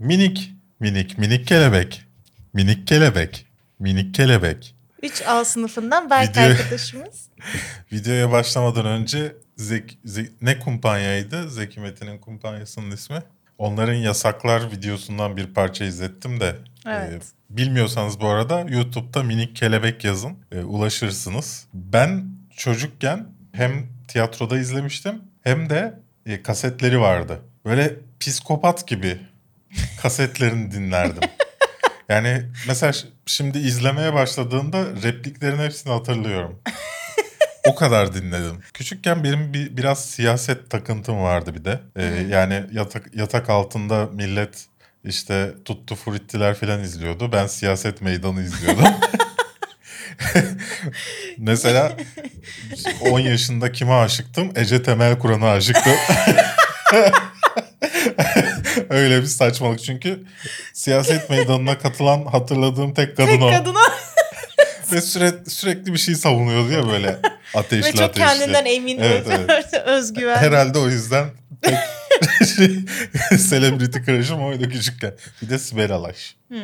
Minik, minik, minik kelebek. Minik kelebek, minik kelebek. 3A sınıfından Berk Video- arkadaşımız. Videoya başlamadan önce Zek, Ze- ne kumpanyaydı? Zeki Metin'in kumpanyasının ismi. Onların yasaklar videosundan bir parça izlettim de. Evet. e, bilmiyorsanız bu arada YouTube'da minik kelebek yazın. e, ulaşırsınız. Ben çocukken hem tiyatroda izlemiştim hem de e, kasetleri vardı. Böyle psikopat gibi kasetlerini dinlerdim. Yani mesela şimdi izlemeye başladığımda repliklerin hepsini hatırlıyorum. o kadar dinledim. Küçükken benim bir biraz siyaset takıntım vardı bir de. Ee, yani yatak yatak altında millet işte tuttu frittiler falan izliyordu. Ben siyaset meydanı izliyordum. Mesela 10 yaşında kime aşıktım? Ece Temel Kur'an'a aşıktım. Öyle bir saçmalık çünkü siyaset meydanına katılan hatırladığım tek kadın Tek o. kadına Ve sürekli, sürekli bir şey savunuyordu ya böyle ateşli ve çok ateşli. kendinden emin Evet, ve özgüven. Herhalde o yüzden tek şey, celebrity crush'ım oydu küçükken. Bir de Sibel Alaş. Hmm.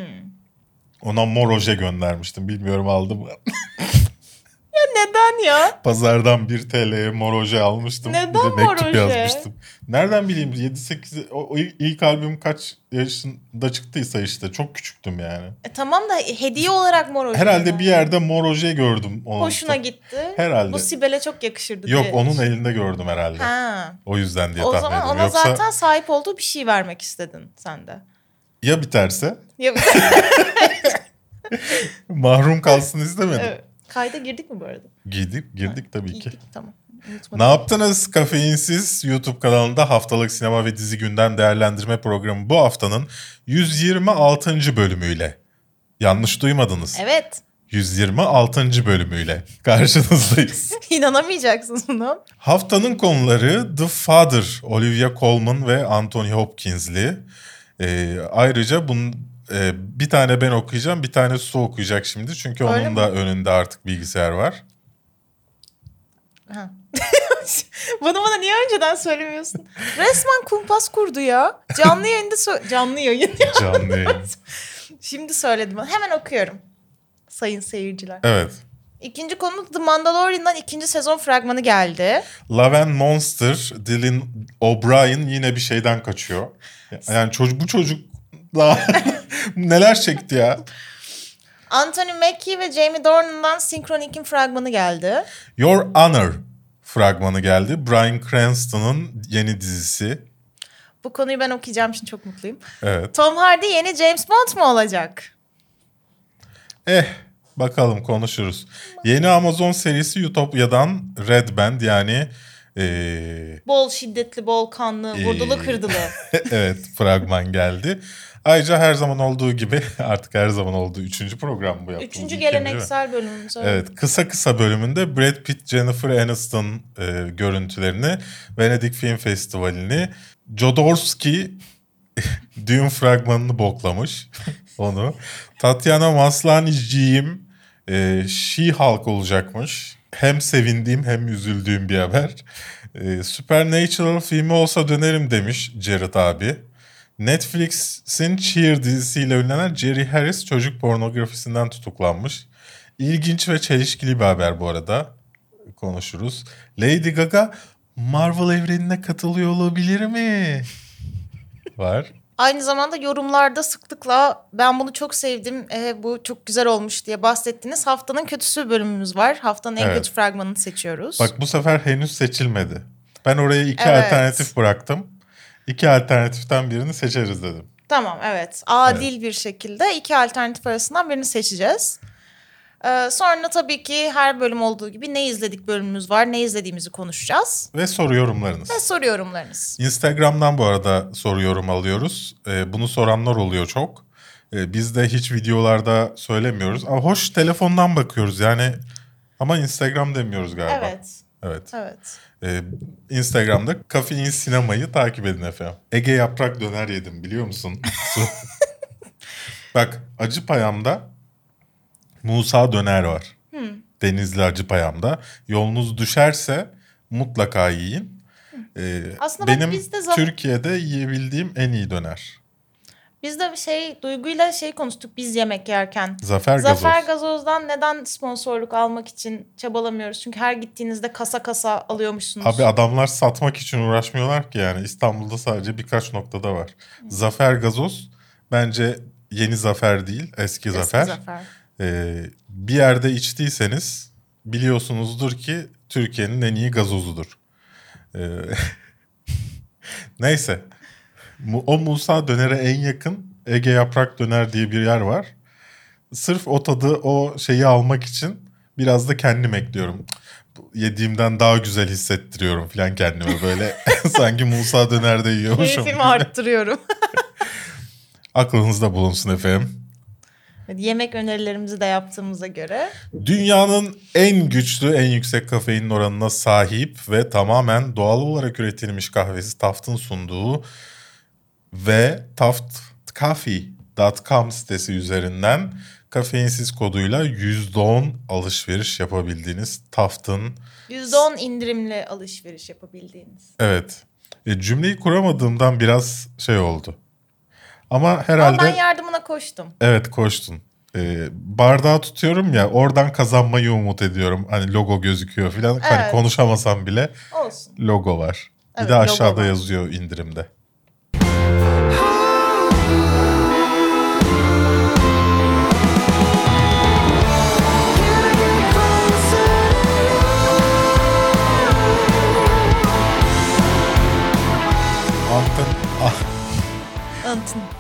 Ona mor oje göndermiştim. Bilmiyorum aldım mı? Neden ya? Pazardan 1 TL'ye mor oje almıştım. Neden bir de mektup oje? yazmıştım. Nereden bileyim 7-8 o, o ilk albüm kaç yaşında çıktıysa işte çok küçüktüm yani. E, tamam da hediye olarak mor oje Herhalde mi? bir yerde mor oje gördüm. Onun Hoşuna gitti. Herhalde. Bu Sibel'e çok yakışırdı Yok diye. onun elinde gördüm herhalde. Ha. O yüzden diye O tahmin zaman ediyorum. ona Yoksa zaten sahip olduğu bir şey vermek istedin sen de. ya biterse Ya- mahrum kalsın istemedim. Evet. Kayda girdik mi bu arada? Giydik, girdik tabii ki. Girdik, tamam. Unutmadım. Ne yaptınız? Kafeinsiz YouTube kanalında haftalık sinema ve dizi gündem değerlendirme programı bu haftanın 126. bölümüyle. Yanlış duymadınız. Evet. 126. bölümüyle karşınızdayız. İnanamayacaksın buna. Haftanın konuları The Father, Olivia Colman ve Anthony Hopkins'li. Ee, ayrıca bunun e, bir tane ben okuyacağım, bir tane Su okuyacak şimdi. Çünkü Öyle onun mi? da önünde artık bilgisayar var. Ha. Bunu bana niye önceden söylemiyorsun? Resmen kumpas kurdu ya. Canlı yayında sö- canlı yayın. Canlı yayın. Şimdi söyledim. Hemen okuyorum. Sayın seyirciler. Evet. İkinci konu The Mandalorian'dan ikinci sezon fragmanı geldi. Love and Monster, Dylan O'Brien yine bir şeyden kaçıyor. Yani çocuk bu çocukla neler çekti ya. Anthony Mackie ve Jamie Dornan'dan Synchronic'in fragmanı geldi. Your Honor fragmanı geldi. Bryan Cranston'ın yeni dizisi. Bu konuyu ben okuyacağım için çok mutluyum. Evet. Tom Hardy yeni James Bond mu olacak? Eh bakalım konuşuruz. Yeni Amazon serisi Utopia'dan Red Band yani eee, Bol şiddetli, bol kanlı, vurdulu Ee, kırdılı. evet fragman geldi. Ayrıca her zaman olduğu gibi artık her zaman olduğu üçüncü program bu yaptığımız. Üçüncü geleneksel bölümümüz. Evet kısa kısa bölümünde Brad Pitt, Jennifer Aniston e, görüntülerini, Venedik Film Festivali'ni, Jodorowsky düğün fragmanını boklamış onu. Tatiana Maslany'ciğim e, She-Hulk olacakmış. Hem sevindiğim hem üzüldüğüm bir haber. E, Supernatural filmi olsa dönerim demiş Jared abi. Netflix'in Cheer dizisiyle ünlenen Jerry Harris çocuk pornografisinden tutuklanmış. İlginç ve çelişkili bir haber bu arada. Konuşuruz. Lady Gaga Marvel evrenine katılıyor olabilir mi? Var. Aynı zamanda yorumlarda sıklıkla ben bunu çok sevdim, e, bu çok güzel olmuş diye bahsettiğiniz haftanın kötüsü bölümümüz var. Haftanın en Evet. kötü fragmanını seçiyoruz. Bak bu sefer henüz seçilmedi. Ben oraya iki Evet. alternatif bıraktım. İki alternatiften birini seçeriz dedim. Tamam evet adil bir şekilde iki alternatif arasından birini seçeceğiz. Ee, sonra tabii ki her bölüm olduğu gibi ne izledik bölümümüz var, ne izlediğimizi konuşacağız. Ve soru yorumlarınız. Ve soru yorumlarınız. Instagram'dan bu arada soru yorum alıyoruz. Ee, bunu soranlar oluyor çok. Ee, biz de hiç videolarda söylemiyoruz. Ama hoş telefondan bakıyoruz yani. Ama Instagram demiyoruz galiba. Evet, Evet. evet. Ee, Instagram'da Kafein Sinema'yı takip edin efendim. Ege yaprak döner yedim biliyor musun? Bak Acıpayam'da Musa Döner var. Denizli Acıpayam'da. Yolunuz düşerse mutlaka yiyin. Ee, Aslında benim biz de zam- Türkiye'de yiyebildiğim en iyi döner. Biz de şey Duygu'yla şey konuştuk biz yemek yerken. Zafer Gazoz. Zafer Gazoz'dan neden sponsorluk almak için çabalamıyoruz? Çünkü her gittiğinizde kasa kasa alıyormuşsunuz. Abi adamlar satmak için uğraşmıyorlar ki yani. İstanbul'da sadece birkaç noktada var. Zafer Gazoz bence yeni Zafer değil eski, Eski Zafer. Zafer. Ee, bir yerde içtiyseniz biliyorsunuzdur ki Türkiye'nin en iyi gazozudur. Ee, neyse. O Musa Döner'e en yakın Ege Yaprak Döner diye bir yer var. Sırf o tadı, o şeyi almak için biraz da kendim ekliyorum. Yediğimden daha güzel hissettiriyorum falan kendime böyle. Sanki Musa Döner'de yiyormuşum. Keyfimi arttırıyorum. Aklınızda bulunsun efendim. Yemek önerilerimizi de yaptığımıza göre. Dünyanın en güçlü, en yüksek kafein oranına sahip ve tamamen doğal olarak üretilmiş kahvesi Taft'ın sunduğu ve taftcoffee.com sitesi üzerinden kafeinsiz koduyla %10 alışveriş yapabildiğiniz Taft'ın %10 indirimli alışveriş yapabildiğiniz. evet e, cümleyi kuramadığımdan biraz şey oldu. Ama Ama herhalde ben yardımına koştum. Evet koştun. Ee, bardağı tutuyorum ya oradan kazanmayı umut ediyorum. Hani logo gözüküyor falan. Hani Evet. konuşamasam bile Olsun. logo var. Bir Evet, de logo aşağıda var. yazıyor indirimde.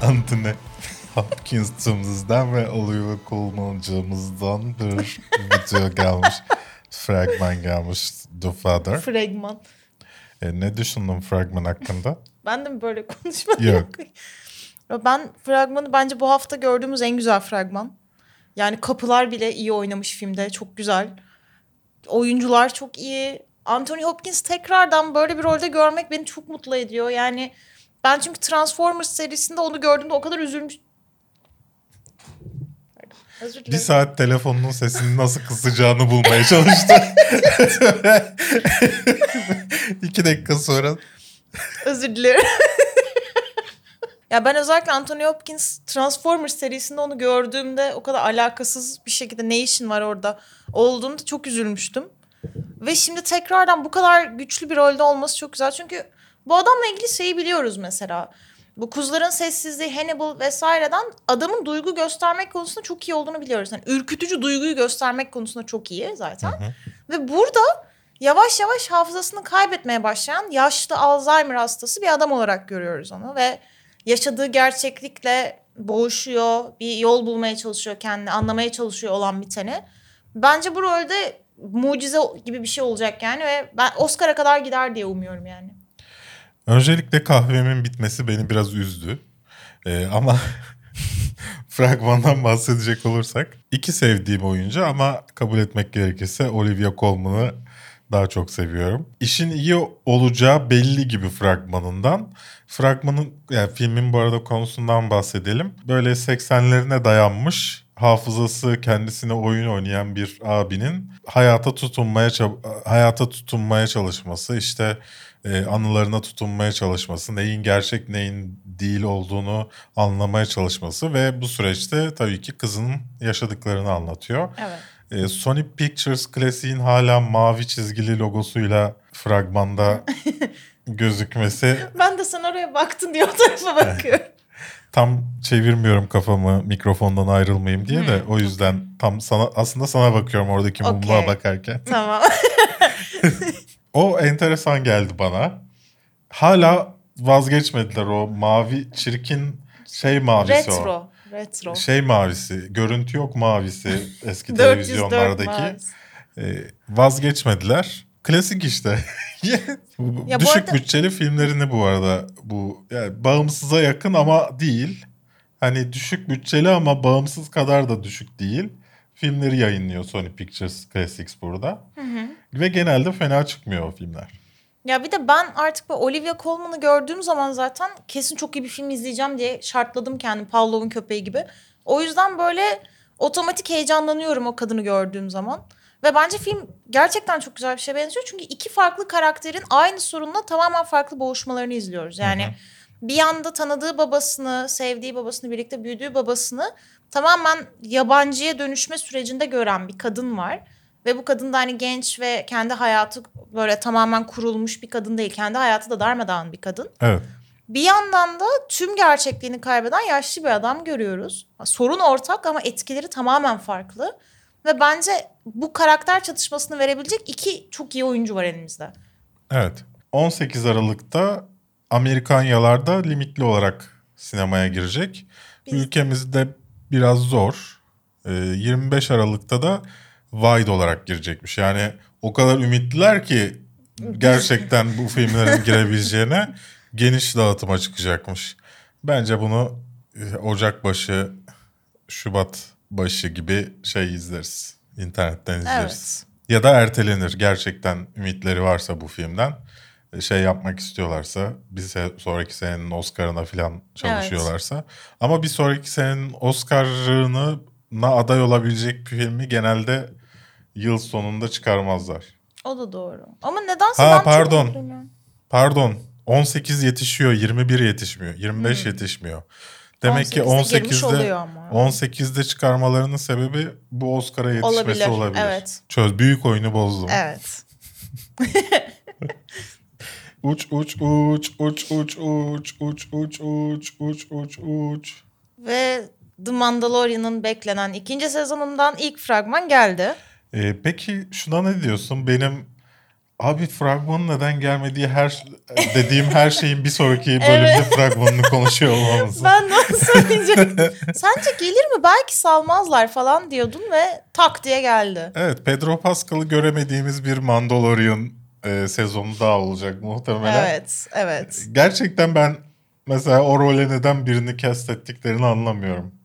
Anthony Hopkins'ımızdan ve Oliver Coleman'cımızdan bir video gelmiş. Fragman gelmiş The Father. Fragman. E, ne düşündün fragman hakkında? Ben de mi böyle konuşmadım? Yok. Ben fragmanı bence bu hafta gördüğümüz en güzel fragman. Yani kapılar bile iyi oynamış filmde. Çok güzel. Oyuncular çok iyi. Anthony Hopkins tekrardan böyle bir rolde görmek beni çok mutlu ediyor. Yani ben çünkü Transformers serisinde onu gördüğümde o kadar üzülmüş. Bir saat telefonunun sesini nasıl kısacağını bulmaya çalıştı. İki dakika sonra Özür dilerim. ya ben özellikle Anthony Hopkins Transformers serisinde onu gördüğümde o kadar alakasız bir şekilde ne işin var orada olduğunda çok üzülmüştüm. Ve şimdi tekrardan bu kadar güçlü bir rolde olması çok güzel. Çünkü bu adamla ilgili şeyi biliyoruz mesela. Bu kuzuların sessizliği, Hannibal vesaireden adamın duygu göstermek konusunda çok iyi olduğunu biliyoruz. Yani ürkütücü duyguyu göstermek konusunda çok iyi zaten. Ve burada yavaş yavaş hafızasını kaybetmeye başlayan yaşlı Alzheimer hastası bir adam olarak görüyoruz onu ve yaşadığı gerçeklikle boğuşuyor, bir yol bulmaya çalışıyor kendini, anlamaya çalışıyor olan biteni. Bence bu rolde mucize gibi bir şey olacak yani ve ben Oscar'a kadar gider diye umuyorum yani. Öncelikle kahvemin bitmesi beni biraz üzdü. Ee, ama fragmandan bahsedecek olursak iki sevdiğim oyuncu ama kabul etmek gerekirse Olivia Colman'ı daha çok seviyorum. İşin iyi olacağı belli gibi fragmanından. Fragmanın yani filmin bu arada konusundan bahsedelim. Böyle 80'lerine dayanmış hafızası kendisine oyun oynayan bir abinin hayata tutunmaya hayata tutunmaya çalışması işte e, anılarına tutunmaya çalışması, neyin gerçek neyin değil olduğunu anlamaya çalışması ve bu süreçte tabii ki kızının yaşadıklarını anlatıyor. Evet. E, Sony Pictures klasiğin hala mavi çizgili logosuyla fragmanda gözükmesi Ben de sen oraya baktın diye o tarafa bakıyorum. tam çevirmiyorum kafamı mikrofondan ayrılmayayım diye de o yüzden tam sana aslında sana bakıyorum oradaki mumluğa Okey. bakarken. tamam. O enteresan geldi bana. Hala vazgeçmediler o mavi çirkin şey mavisi o. Retro. Retro. Şey mavisi, görüntü yok mavisi eski 404 televizyonlardaki. mavisi. Ee, vazgeçmediler. Klasik işte. Ya Düşük arada- bütçeli filmlerini bu arada bu yani bağımsıza yakın ama değil. Hani düşük bütçeli ama bağımsız kadar da düşük değil. Filmleri yayınlıyor Sony Pictures Classics burada. Ve genelde fena çıkmıyor o filmler. Ya bir de ben artık bu Olivia Colman'ı gördüğüm zaman zaten kesin çok iyi bir film izleyeceğim diye şartladım kendimi Pavlov'un köpeği gibi. O yüzden böyle otomatik heyecanlanıyorum o kadını gördüğüm zaman. Ve bence film gerçekten çok güzel bir şeye benziyor. Çünkü iki farklı karakterin aynı sorunla tamamen farklı boğuşmalarını izliyoruz. Yani bir yanda tanıdığı babasını, sevdiği babasını, birlikte büyüdüğü babasını tamamen yabancıya dönüşme sürecinde gören bir kadın var. Ve bu kadın da hani genç ve kendi hayatı böyle tamamen kurulmuş bir kadın değil. Kendi hayatı da darmadağın bir kadın. Evet. Bir yandan da tüm gerçekliğini kaybeden yaşlı bir adam görüyoruz. Sorun ortak ama etkileri tamamen farklı. Ve bence bu karakter çatışmasını verebilecek iki çok iyi oyuncu var elimizde. Evet. 18 Aralık'ta Amerikanyalarda limitli olarak sinemaya girecek. Biz- Ülkemizde biraz zor. Ee, 25 Aralık'ta da wide olarak girecekmiş. Yani o kadar ümitliler ki gerçekten bu filmlerin girebileceğine geniş dağıtıma çıkacakmış. Bence bunu e, Ocak başı, Şubat başı gibi şey izleriz. İnternetten izleriz. Ya da ertelenir. Gerçekten ümitleri varsa bu filmden e, şey yapmak istiyorlarsa bir sonraki senenin Oscar'ına falan çalışıyorlarsa. Ama bir sonraki senenin Oscar'ına aday olabilecek bir filmi genelde yıl sonunda çıkarmazlar. O da doğru. Ama nedense Ha, ben çok pardon. ya. Pardon 18 yetişiyor 21 yetişmiyor 25 yetişmiyor. Demek ki 18'de girmiş 18'de oluyor ama. 18'de çıkarmalarının sebebi bu Oscar'a yetişmesi Olabilir, olabilir. evet. Çöz büyük oyunu bozdum. Evet. Uç uç uç uç uç uç uç uç uç uç uç uç. Ve The Mandalorian'ın beklenen ikinci sezonundan ilk fragman geldi. Ee, peki şuna ne diyorsun? Benim abi fragmanın neden gelmediği her dediğim her şeyin bir sonraki bölümde Evet. fragmanını konuşuyor olmamız. Ben de onu söyleyecektim. Sence gelir mi? Belki salmazlar falan diyordun ve tak diye geldi. Evet Pedro Pascal'ı göremediğimiz bir Mandalorian e, sezonu daha olacak muhtemelen. Evet, evet. Gerçekten ben mesela o role neden birini cast ettiklerini anlamıyorum.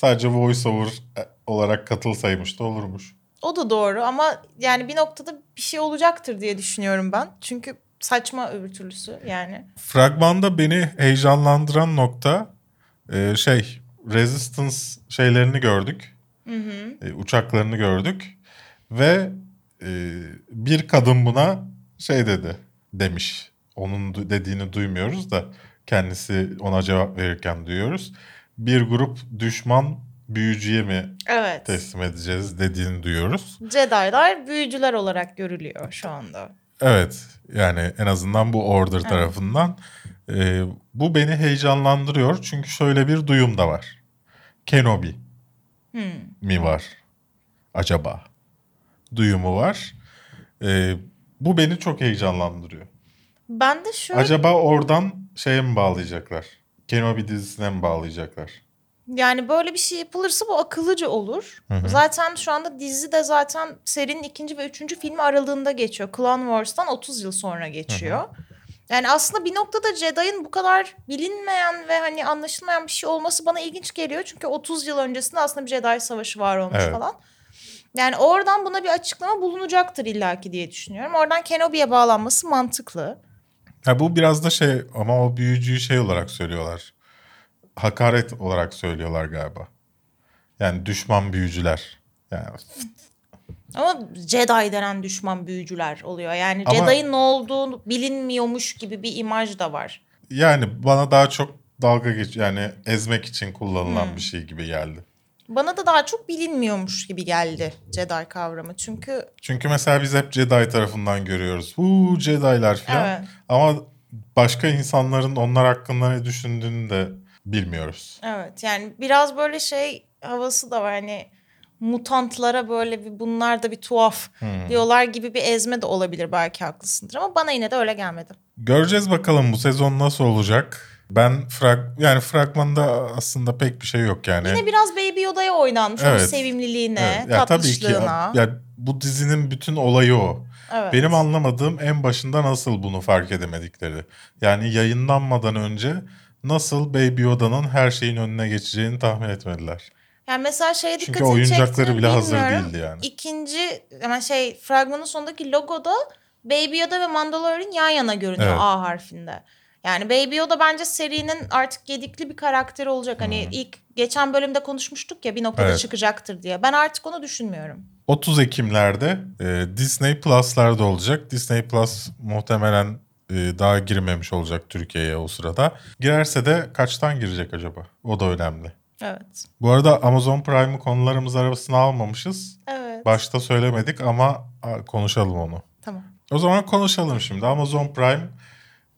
Sadece voiceover e, olarak katılsaymış da olurmuş. O da doğru ama yani bir noktada bir şey olacaktır diye düşünüyorum ben. Çünkü saçma öbür türlüsü yani. Fragmanda beni heyecanlandıran nokta e, şey Resistance şeylerini gördük. Hı hı. E, uçaklarını gördük. Ve bir kadın buna şey dedi demiş. Onun dediğini duymuyoruz da kendisi ona cevap verirken duyuyoruz. Bir grup düşman büyücüye mi Evet. teslim edeceğiz dediğini duyuyoruz. Jedi'lar büyücüler olarak görülüyor şu anda. Evet yani en azından bu order tarafından. E, bu beni heyecanlandırıyor çünkü şöyle bir duyum da var. Kenobi Hmm. mi var acaba? Duyumu var. E, bu beni çok heyecanlandırıyor. Ben de şöyle Acaba oradan şeye mi bağlayacaklar? Kenobi dizisine mi bağlayacaklar? yani böyle bir şey yapılırsa bu akıllıca olur. Hı hı. Zaten şu anda dizi de zaten serinin ikinci ve üçüncü filmi aralığında geçiyor. Clone Wars'tan 30 yıl sonra geçiyor. Yani aslında bir noktada Jedi'ın bu kadar bilinmeyen ve hani anlaşılmayan bir şey olması bana ilginç geliyor. Çünkü 30 yıl öncesinde aslında bir Jedi savaşı var olmuş Evet. falan. Yani oradan buna bir açıklama bulunacaktır illaki diye düşünüyorum. Oradan Kenobi'ye bağlanması mantıklı. Ha, bu biraz da şey ama o büyücüyü şey olarak söylüyorlar. Hakaret olarak söylüyorlar galiba. Yani düşman büyücüler. Yani Ama Jedi denen düşman büyücüler oluyor. Yani Ama- Jedi'nin ne olduğu bilinmiyormuş gibi bir imaj da var. yani bana daha çok dalga geç yani ezmek için kullanılan Hmm. bir şey gibi geldi. Bana da daha çok bilinmiyormuş gibi geldi Jedi kavramı. Çünkü Çünkü mesela biz hep Jedi tarafından görüyoruz. Uuu Jedi'lar falan. Evet. Ama başka insanların onlar hakkında ne düşündüğünü de bilmiyoruz. evet yani biraz böyle şey havası da var. Hani mutantlara böyle bir bunlar da bir tuhaf Hmm. diyorlar gibi bir ezme de olabilir belki haklısındır ama bana yine de öyle gelmedi. Göreceğiz bakalım bu sezon nasıl olacak. Ben frag yani fragmanda aslında pek bir şey yok yani. Yine biraz Baby Yoda'ya oynanmış. Evet. sevimliliğine, Evet, ya tabii ki tatlışlığına. ya bu dizinin bütün olayı o. evet. Benim anlamadığım en başında nasıl bunu fark edemedikleri. Yani yayınlanmadan önce nasıl Baby Yoda'nın her şeyin önüne geçeceğini tahmin etmediler. Yani mesela şeye Çünkü dikkatini oyuncakları bile hazır değildi yani. İkinci yani şey fragmanın sonundaki logoda Baby Yoda ve Mandalorian yan yana görünüyor Evet. A harfinde. Yani Baby Yoda bence serinin artık gedikli bir karakteri olacak. Hani ilk geçen bölümde konuşmuştuk ya bir noktada Evet. çıkacaktır diye. Ben artık onu düşünmüyorum. 30 Ekim'lerde e, Disney Plus'larda olacak. Disney Plus muhtemelen e, daha girmemiş olacak Türkiye'ye o sırada. Girerse de kaçtan girecek acaba? O da önemli. Evet. Bu arada Amazon Prime'ı konularımız arasına almamışız. Evet. Başta söylemedik ama konuşalım onu. Tamam. O zaman konuşalım şimdi. Amazon Prime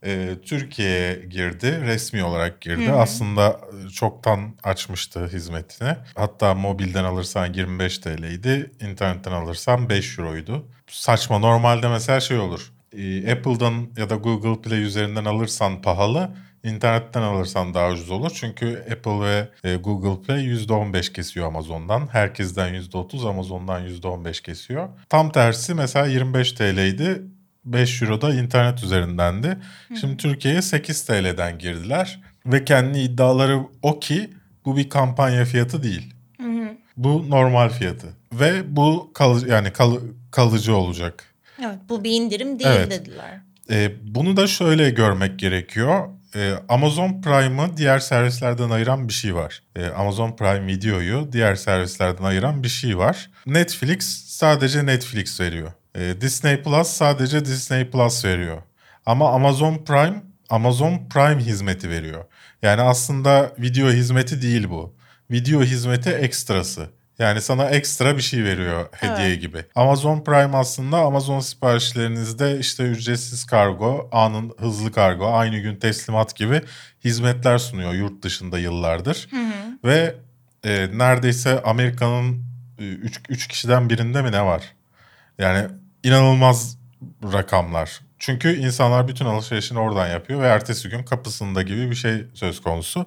e, Türkiye'ye girdi. Resmi olarak girdi. Hı. Aslında e, çoktan açmıştı hizmetini. Hatta mobilden alırsan 25 TL'ydi. internetten alırsan 5 Euro'ydu. Saçma. Normalde mesela şey olur. E, Apple'dan ya da Google Play üzerinden alırsan pahalı. İnternetten alırsan daha ucuz olur. Çünkü Apple ve e, Google Play %15 kesiyor Amazon'dan. Herkesten %30, Amazon'dan %15 kesiyor. Tam tersi mesela 25 TL'ydi. 5 euro da internet üzerindendi. Şimdi Türkiye'ye 8 TL'den girdiler. Ve kendi iddiaları o ki bu bir kampanya fiyatı değil. Hı hı. Bu normal fiyatı. Ve bu kalıcı, yani kal- kalıcı olacak. Evet bu bir indirim değil Evet. dediler. E, bunu da şöyle görmek gerekiyor. E, Amazon Prime'ı diğer servislerden ayıran bir şey var. E, Amazon Prime Video'yu diğer servislerden ayıran bir şey var. Netflix sadece Netflix veriyor. E, Disney Plus sadece Disney Plus veriyor. Ama Amazon Prime Amazon Prime hizmeti veriyor. Yani aslında video hizmeti değil bu. Video hizmeti ekstrası. Yani sana ekstra bir şey veriyor hediye Evet. gibi. Amazon Prime aslında Amazon siparişlerinizde işte ücretsiz kargo, anın hızlı kargo, aynı gün teslimat gibi hizmetler sunuyor yurt dışında yıllardır. Hı hı. Ve e, neredeyse Amerika'nın 3 kişiden birinde mi ne var? Yani inanılmaz rakamlar. Çünkü insanlar bütün alışverişini oradan yapıyor ve ertesi gün kapısında gibi bir şey söz konusu.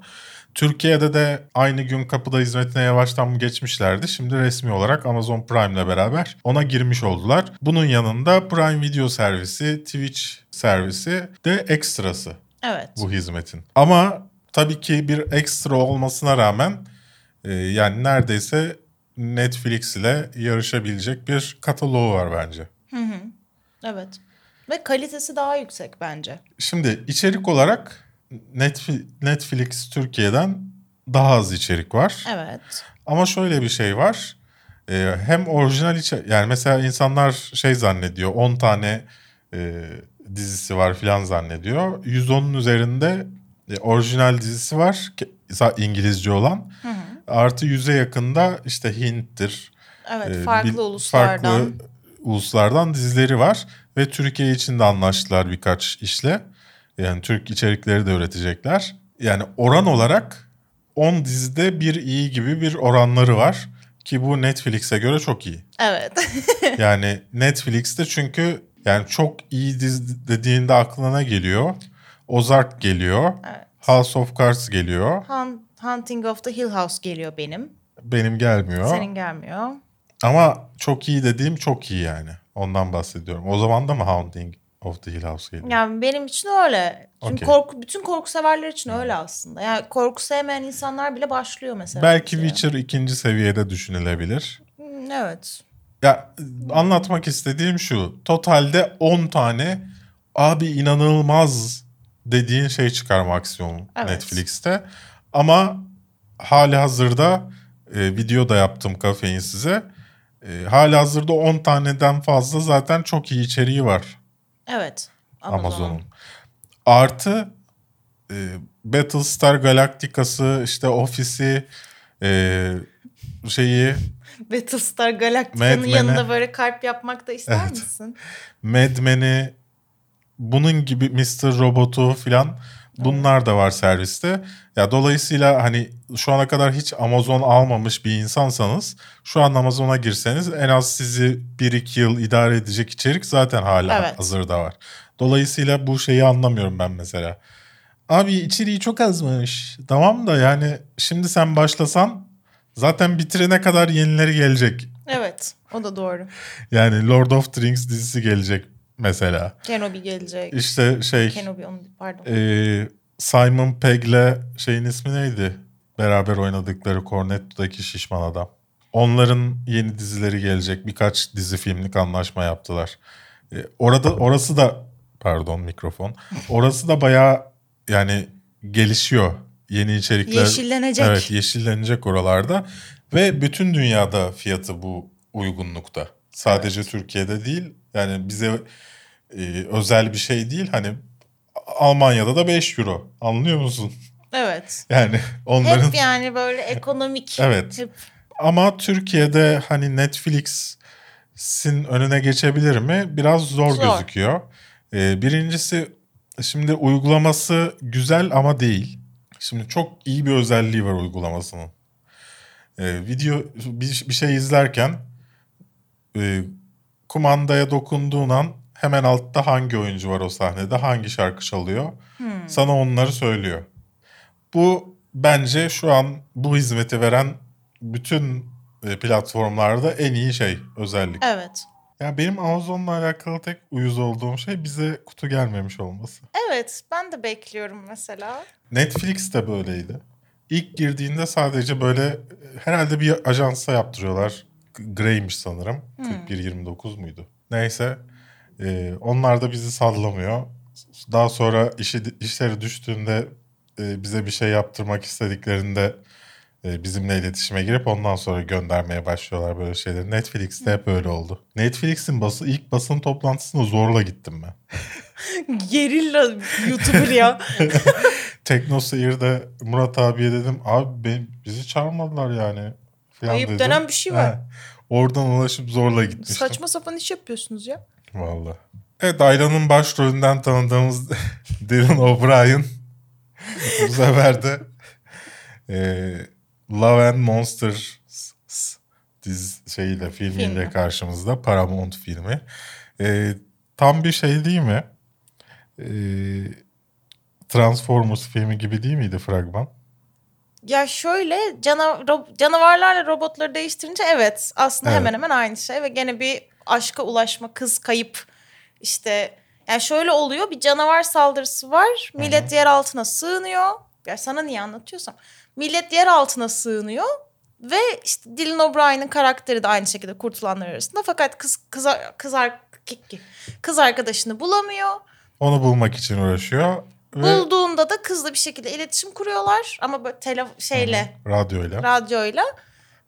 Türkiye'de de aynı gün kapıda hizmetine yavaştan geçmişlerdi. Şimdi resmi olarak Amazon Prime ile beraber ona girmiş oldular. Bunun yanında Prime Video servisi, Twitch servisi de ekstrası Evet. bu hizmetin. Ama tabii ki bir ekstra olmasına rağmen e, yani neredeyse Netflix ile yarışabilecek bir kataloğu var bence. Hı hı. Evet. Ve kalitesi daha yüksek bence. Şimdi içerik olarak Netflix, Türkiye'den daha az içerik var. Evet. Ama şöyle bir şey var. Ee, hem orijinal içerik yani mesela insanlar şey zannediyor 10 tane e, dizisi var filan zannediyor. 110'un üzerinde e, orijinal dizisi var İngilizce olan. Hı hı. Artı 100'e yakında işte Hint'tir. Evet e, farklı bil- uluslardan. Farklı uluslardan dizileri var. Ve Türkiye için de anlaştılar birkaç işle. Yani Türk içerikleri de üretecekler. Yani oran olarak 10 dizide bir iyi gibi bir oranları var. Ki bu Netflix'e göre çok iyi. Evet. Yani Netflix'te çünkü yani çok iyi dizi dediğinde aklına geliyor? Ozark geliyor. evet. House of Cards geliyor. Hun- Hunting of the Hill House geliyor benim. Benim gelmiyor. Senin gelmiyor. Ama çok iyi dediğim çok iyi yani. Ondan bahsediyorum. O zaman da mı Haunting of the Hill House geliyor? Yani benim için öyle. Çünkü Okey. korku bütün korku severler için öyle aslında. Yani korku sevmeyen insanlar bile başlıyor mesela. Belki diziye. Witcher ikinci seviyede düşünülebilir. Hmm, Evet. Ya anlatmak istediğim şu. Totalde 10 tane abi inanılmaz dediğin şey çıkar maksimum Evet. Netflix'te. Ama hali hazırda e, video da yaptım kafein size. E, hali hazırda 10 taneden fazla zaten çok iyi içeriği var Evet. Amazon'un. Artı e, Battlestar Galactica'sı işte ofisi e, şeyi Battlestar Galactica'nın yanında böyle kalp yapmak da ister Evet. misin? Mad Men'i bunun gibi Mr. Robot'u filan bunlar da var serviste. Ya dolayısıyla hani şu ana kadar hiç Amazon almamış bir insansanız şu an Amazon'a girseniz en az sizi 1-2 yıl idare edecek içerik zaten hala Evet. hazırda var. Dolayısıyla bu şeyi anlamıyorum ben mesela. Abi içeriği çok azmış. Tamam da yani şimdi sen başlasan zaten bitirene kadar yenileri gelecek. Evet. O da doğru. Yani Lord of the Rings dizisi gelecek mesela. Kenobi gelecek. İşte şey Kenobi onu pardon. e, Simon Pegg'le şeyin ismi neydi? Beraber oynadıkları Cornetto'daki şişman adam. Onların yeni dizileri gelecek. Birkaç dizi filmlik anlaşma yaptılar. E, orada orası da pardon mikrofon. Orası da bayağı yani gelişiyor. Yeni içerikler. Yeşillenecek. Evet yeşillenecek oralarda. Ve bütün dünyada fiyatı bu uygunlukta. Sadece Türkiye'de değil. Yani bize e, özel bir şey değil. Hani Almanya'da da 5 euro. Anlıyor musun? Evet. Yani onların Hep yani böyle ekonomik. Evet. Hep. ama Türkiye'de hani Netflix'in önüne geçebilir mi? Biraz zor, Zor. gözüküyor. Ee, birincisi şimdi uygulaması güzel ama değil. Şimdi çok iyi bir özelliği var uygulamasının. Ee, video bir, bir şey izlerken e, kumandaya dokunduğun an hemen altta hangi oyuncu var o sahnede, hangi şarkı çalıyor. Hmm. Sana onları söylüyor. Bu bence şu an bu hizmeti veren bütün e, platformlarda en iyi şey özellik. Evet. Ya benim Amazon'la alakalı tek uyuz olduğum şey bize kutu gelmemiş olması. Evet. Ben de bekliyorum mesela. Netflix de böyleydi. İlk girdiğinde sadece böyle e, herhalde bir ajansa yaptırıyorlar. Grey'miş sanırım. Hmm. 41-29 muydu? Neyse. E, onlar da bizi sallamıyor. Daha sonra işi, işleri düştüğünde e, bize bir şey yaptırmak istediklerinde e, bizimle iletişime girip ondan sonra göndermeye başlıyorlar böyle şeyleri. Netflix'te hep öyle oldu. Netflix'in bası, ilk basın toplantısına zorla gittim ben. Gerilla YouTuber ya. Tekno Seyir'de Murat abiye dedim abi ben, bizi çağırmadılar yani. Ayıp dedim. denen bir şey var. He. Oradan ulaşıp zorla gitmiştim. Saçma sapan iş yapıyorsunuz ya. Valla. Evet Ayla'nın başrolünden tanıdığımız Dylan O'Brien bu sefer de e, Love and Monsters diz şeyiyle filmiyle Filmi. karşımızda Paramount filmi. E, tam bir şey değil mi? E, Transformers filmi gibi değil miydi fragman? Ya şöyle cana- ro- canavarlarla robotları değiştirince evet aslında Evet. hemen hemen aynı şey ve gene bir aşka ulaşma kız kayıp işte yani şöyle oluyor bir canavar saldırısı var millet yer altına sığınıyor ya sana niye anlatıyorsam millet yer altına sığınıyor ve işte Dylan O'Brien'in karakteri de aynı şekilde kurtulanlar arasında fakat kız kız kız, kız arkadaşını bulamıyor Onu bulmak için uğraşıyor. Bulduğunda da kızla bir şekilde iletişim kuruyorlar ama böyle tele şeyle radyoyla. radyoyla.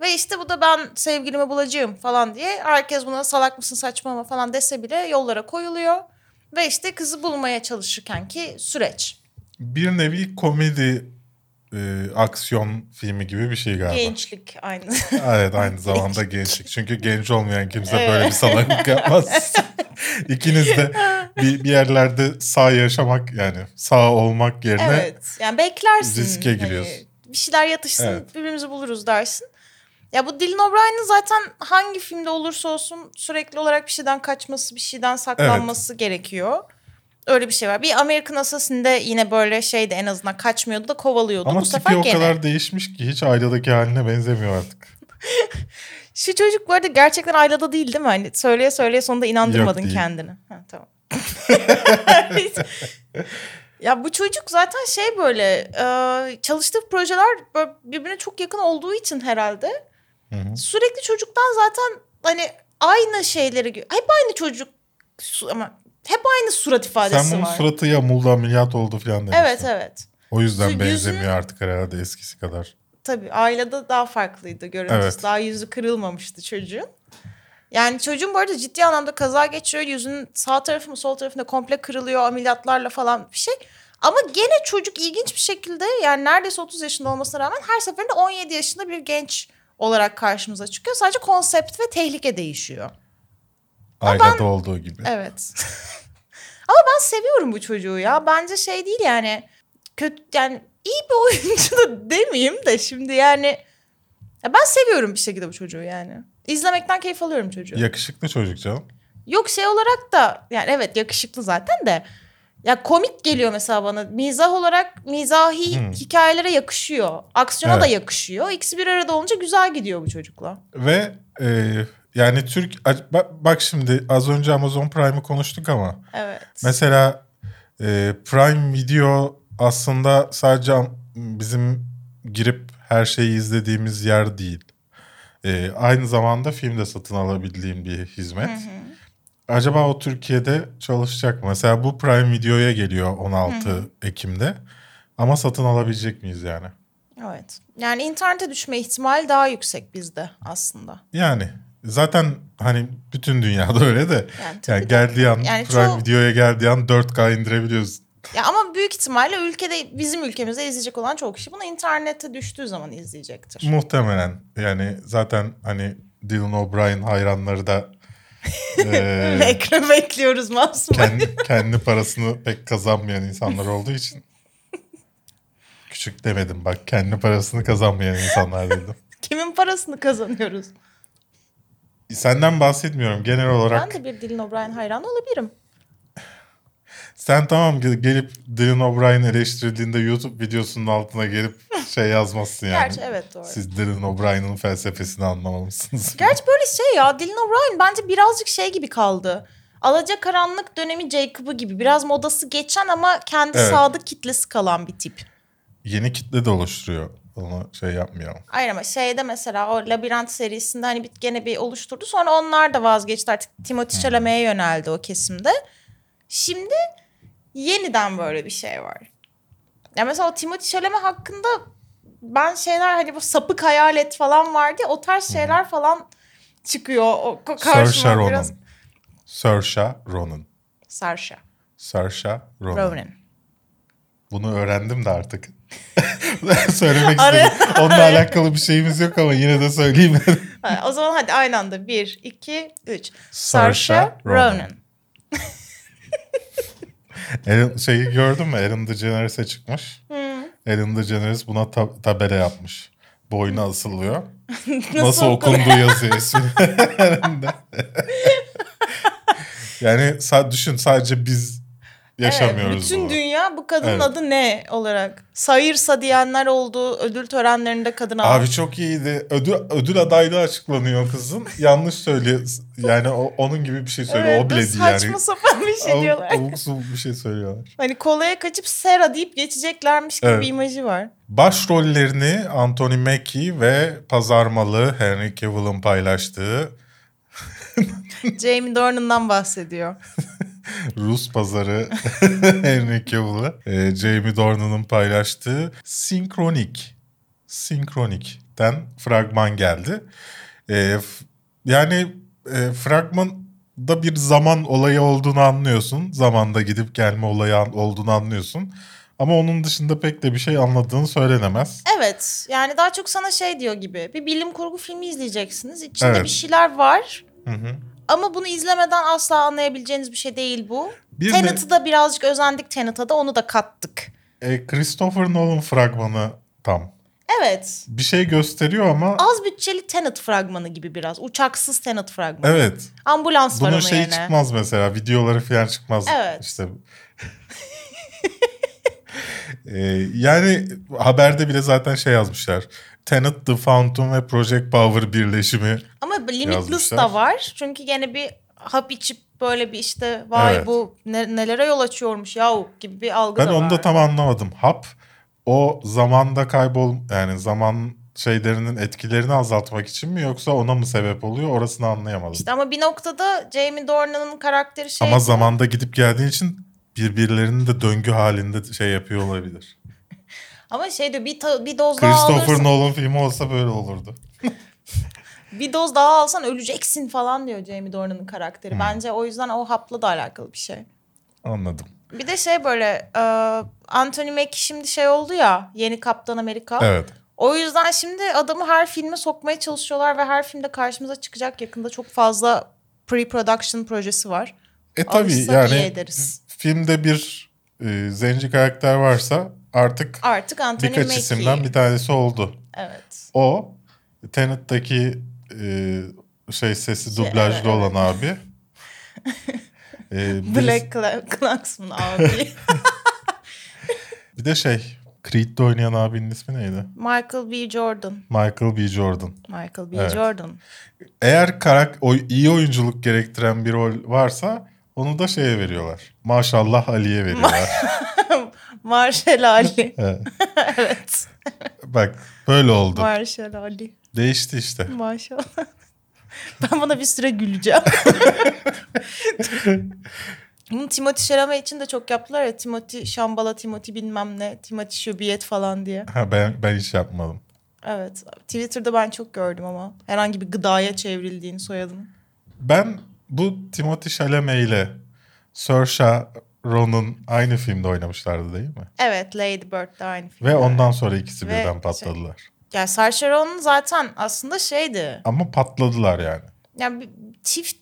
Ve işte bu da ben sevgilimi bulacağım falan diye herkes buna salak mısın saçmalama falan dese bile yollara koyuluyor. Ve işte kızı bulmaya çalışırken ki süreç. Bir nevi komedi e, aksiyon filmi gibi bir şey galiba. Gençlik aynı. Evet aynı zamanda gençlik. Çünkü genç olmayan kimse böyle bir salaklık yapmaz. İkiniz de bir, bir yerlerde sağ yaşamak yani sağ olmak yerine evet. Yani beklersin. riske Hani giriyorsun. bir şeyler yatışsın Evet. birbirimizi buluruz dersin. Ya bu Dylan O'Brien'in zaten hangi filmde olursa olsun sürekli olarak bir şeyden kaçması, bir şeyden saklanması gerekiyor. Öyle bir şey var. Bir American Assassin'de yine böyle şeydi en azından kaçmıyordu da kovalıyordu. ama bu sefer o gene. kadar değişmiş ki hiç ailedeki haline benzemiyor artık. Şu çocuk bu arada gerçekten ailada değil değil mi? Hani söyleye söyleye sonunda inandırmadın kendini. Ha, tamam. ya bu çocuk zaten şey böyle e, çalıştığı projeler birbirine çok yakın olduğu için herhalde Hı hı. sürekli çocuktan zaten hani aynı şeyleri hep aynı çocuk ama hep aynı surat ifadesi Sen bunun var. suratı yamuldu ameliyat oldu falan demiştin. Evet evet. O yüzden Yüzü- benzemiyor artık herhalde eskisi kadar. Tabii ailede daha farklıydı görüntüsü. Evet. Daha yüzü kırılmamıştı çocuğun. Yani çocuğun bu arada ciddi anlamda kaza geçiriyor. Yüzünün sağ tarafı mı sol tarafında komple kırılıyor ameliyatlarla falan bir şey. Ama gene çocuk ilginç bir şekilde yani neredeyse 30 yaşında olmasına rağmen her seferinde 17 yaşında bir genç olarak karşımıza çıkıyor. Sadece konsept ve tehlike değişiyor. Ailede olduğu gibi. Evet. Ama ben seviyorum bu çocuğu ya. Bence şey değil yani kötü yani iyi bir oyuncu da demeyeyim de şimdi yani ya ben seviyorum bir şekilde bu çocuğu yani. İzlemekten keyif alıyorum çocuğu. Yakışıklı çocuk canım. Yok şey olarak da yani evet yakışıklı zaten de ya komik geliyor mesela bana. Mizah olarak mizahi Hmm. hikayeleri yakışıyor. Aksiyona da Evet. yakışıyor. İkisi bir arada olunca güzel gidiyor bu çocukla. Ve e, yani Türk bak, bak şimdi az önce Amazon Prime'ı konuştuk ama Evet. mesela e, Prime Video aslında sadece bizim girip her şeyi izlediğimiz yer değil. E, aynı zamanda film de satın alabildiğim bir hizmet. Hı hı. Acaba o Türkiye'de çalışacak mı? Mesela bu Prime Video'ya geliyor 16 Ekim'de. Ama satın alabilecek miyiz yani? Evet. Yani internete düşme ihtimali daha yüksek bizde aslında. Yani zaten hani bütün dünyada öyle de. Yani Yani geldiği an Yani Prime çoğu- Video'ya geldiği an 4K indirebiliyorsun. Ya ama büyük ihtimalle ülkede bizim ülkemizde izleyecek olan çok kişi bunu internette düştüğü zaman izleyecektir. Muhtemelen. Yani zaten hani Dylan O'Brien hayranları da e, Ekran bekliyoruz Masum. kendi, kendi parasını pek kazanmayan insanlar olduğu için küçük demedim bak kendi parasını kazanmayan insanlar dedim. Kimin parasını kazanıyoruz? Senden bahsetmiyorum genel olarak. Ben de bir Dylan O'Brien hayranı olabilirim. Sen tamam gel- gelip Dylan O'Brien eleştirildiğinde YouTube videosunun altına gelip şey yazmazsın yani. Gerçi evet doğru. Siz Dylan O'Brien'in felsefesini anlamamışsınız. Gerçi böyle şey ya Dylan O'Brien bence birazcık şey gibi kaldı. Alacakaranlık dönemi Jacob'ı gibi. Biraz modası geçen ama kendi Evet. sadık kitlesi kalan bir tip. Yeni kitle de oluşturuyor. Onu şey yapmayalım. Hayır ama şeyde mesela o Labirent serisinde hani bir, gene bir oluşturdu. Sonra onlar da vazgeçti artık Timothée Chalamet'e yöneldi o kesimde. Şimdi yeniden böyle bir şey var. Ya mesela o Timothée Chalamet hakkında ben şeyler hani bu sapık hayalet falan vardı ya o tarz şeyler falan çıkıyor. O ko- Saoirse karşıma Ronan. biraz. Saoirse Ronan. Sarsha. Saoirse Ronan. Ronan. Bunu öğrendim de artık. Söylemek Araya- istedim. Onunla alakalı bir şeyimiz yok ama yine de söyleyeyim. O zaman hadi aynı anda. Bir, iki, üç. Saoirse Sarsha Ronan. Ronan. Ellen, şeyi gördün mü? Ellen DeGeneres'e çıkmış. Ellen DeGeneres buna ta- tabela yapmış. Boynu asılıyor. Nasıl, okunuyor? okunduğu yazıyor ismi. Yani düşün sadece biz yaşamıyoruz Evet, bütün bunu. dünya bu kadının Evet. adı ne olarak? Sayırsa diyenler oldu. Ödül törenlerinde kadın aldı. Abi çok iyiydi. Ödül, ödül adaylığı açıklanıyor kızın. Yanlış söylüyor. Yani o, onun gibi bir şey söylüyor. Evet, o bile değil yani. Saçma sapan bir şey diyorlar. Avuk sabuk bir şey söylüyorlar. Hani kolaya kaçıp Sera deyip geçeceklermiş gibi Evet. bir imajı var. Başrollerini Anthony Mackie ve pazarmalı Henry Cavill'ın paylaştığı Jamie Dornan'dan bahsediyor. Rus pazarı Henry Cavill'ı e, Jamie Dornan'ın paylaştığı Synchronic Synchronic'ten fragman geldi. E, yani e, fragmanda bir zaman olayı olduğunu anlıyorsun. Zamanda gidip gelme olayı an- olduğunu anlıyorsun. Ama onun dışında pek de bir şey anladığını söylenemez. Evet yani daha çok sana şey diyor gibi. Bir bilim kurgu filmi izleyeceksiniz. İçinde Evet. bir şeyler var. Hı hı. Ama bunu izlemeden asla anlayabileceğiniz bir şey değil bu. Bir de- Tenet'ı da birazcık özendik Tenet'a da onu da kattık. E, Christopher Nolan fragmanı tam. Evet. Bir şey gösteriyor ama Az bütçeli Tenet fragmanı gibi biraz. Uçaksız Tenet fragmanı. evet. Ambulans var Bunun onun şeyi yerine. çıkmaz mesela. Videoları falan çıkmaz. Evet. İşte E, yani haberde bile zaten şey yazmışlar. Tenet, The Fountain ve Project Power birleşimi. Ama Limitless da var. Çünkü gene bir hap içip böyle bir işte vay Evet. bu ne- nelere yol açıyormuş yahu gibi bir algı Ben da onu var. da tam anlamadım. Hap o zamanda kaybol yani zaman şeylerinin etkilerini azaltmak için mi yoksa ona mı sebep oluyor orasını anlayamadım. İşte ama bir noktada Jamie Dornan'ın karakteri şey... Ama zamanda gidip geldiğin için birbirlerini de döngü halinde şey yapıyor olabilir. Ama şey diyor bir, ta- bir doz daha Christopher alırsan... Nolan filmi olsa böyle olurdu. Bir doz daha alsan öleceksin falan diyor Jamie Dornan'ın karakteri. Hmm. Bence o yüzden o hapla da alakalı bir şey. Anladım. Bir de şey böyle e, Anthony Mackie şimdi şey oldu ya yeni Kaptan Amerika. Evet. O yüzden şimdi adamı her filme sokmaya çalışıyorlar ve her filmde karşımıza çıkacak yakında çok fazla pre-production projesi var. E iyi yani ederiz. Filmde bir e, zenci karakter varsa artık Artık Anthony birkaç Mackie. isimden bir tanesi oldu. Evet. O Tenet'taki e, şey sesi Şey, dublajlı evet, olan abi. E, birisi- Black Klansman abi. bir de şey Creed'de oynayan abinin ismi neydi? Michael B. Jordan. Michael B. Jordan. Michael B. Evet. Jordan. Eğer karak o iyi oyunculuk gerektiren bir rol varsa onu da şeye veriyorlar. Maşallah Ali'ye veriyorlar. Marshall Ali. Evet. evet. Bak böyle oldu. Marshall Ali. Değişti işte. Maşallah. Ben buna bir süre güleceğim. Bunu Timothy Chalamet için de çok yaptılar ya. Timothy Şambala, Timothy bilmem ne, Timothy Şubiyet falan diye. Ha, ben ben hiç yapmadım. Evet. Twitter'da ben çok gördüm ama. Herhangi bir gıdaya çevrildiğini soyadını. Ben bu Timothy Chalamet ile Saoirse Ron'un aynı filmde oynamışlardı değil mi? Evet Lady Bird de aynı filmde. Ve ondan sonra ikisi Ve birden şey- patladılar. Yani Saoirse Ronan zaten aslında şeydi. Ama patladılar yani. Yani bir çift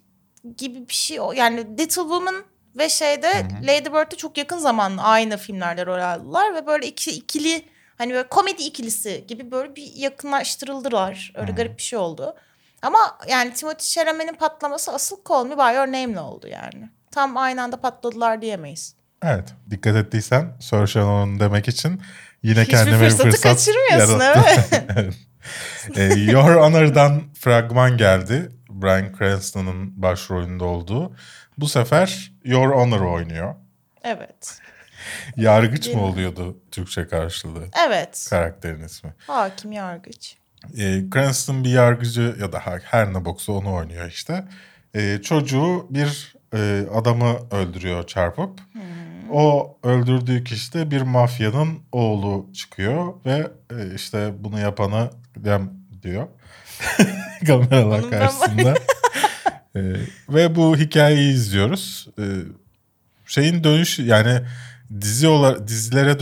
gibi bir şey. o- Yani Little Woman ve şeyde Lady Bird'de çok yakın zaman aynı filmlerde rol aldılar ve böyle iki ikili hani böyle komedi ikilisi gibi böyle bir yakınlaştırıldılar. Öyle garip bir şey oldu. Ama yani Timothée Chalamet'in patlaması asıl Call Me By Your Name'le oldu yani. Tam aynı anda patladılar diyemeyiz. Evet. Dikkat ettiysen Saoirse Ronan demek için yine Hiçbir kendime bir fırsat kaçırmıyorsun. Evet. Ee, Your Honor'dan fragman geldi. Bryan Cranston'ın başrolünde olduğu. Bu sefer Your Honor oynuyor. Evet. Yargıç Değil mı oluyordu Türkçe karşılığı? Evet. Karakterin ismi. Hakim yargıç. E, Cranston bir yargıcı ya da her- her ne boksa onu oynuyor işte. E, çocuğu bir e, adamı öldürüyor çarpıp. O öldürdüğü kişi de bir mafyanın oğlu çıkıyor ve e, işte bunu yapanı dem diyor. Kameralar karşısında. E, ve bu hikayeyi izliyoruz. E, şeyin dönüş yani dizi olarak dizilere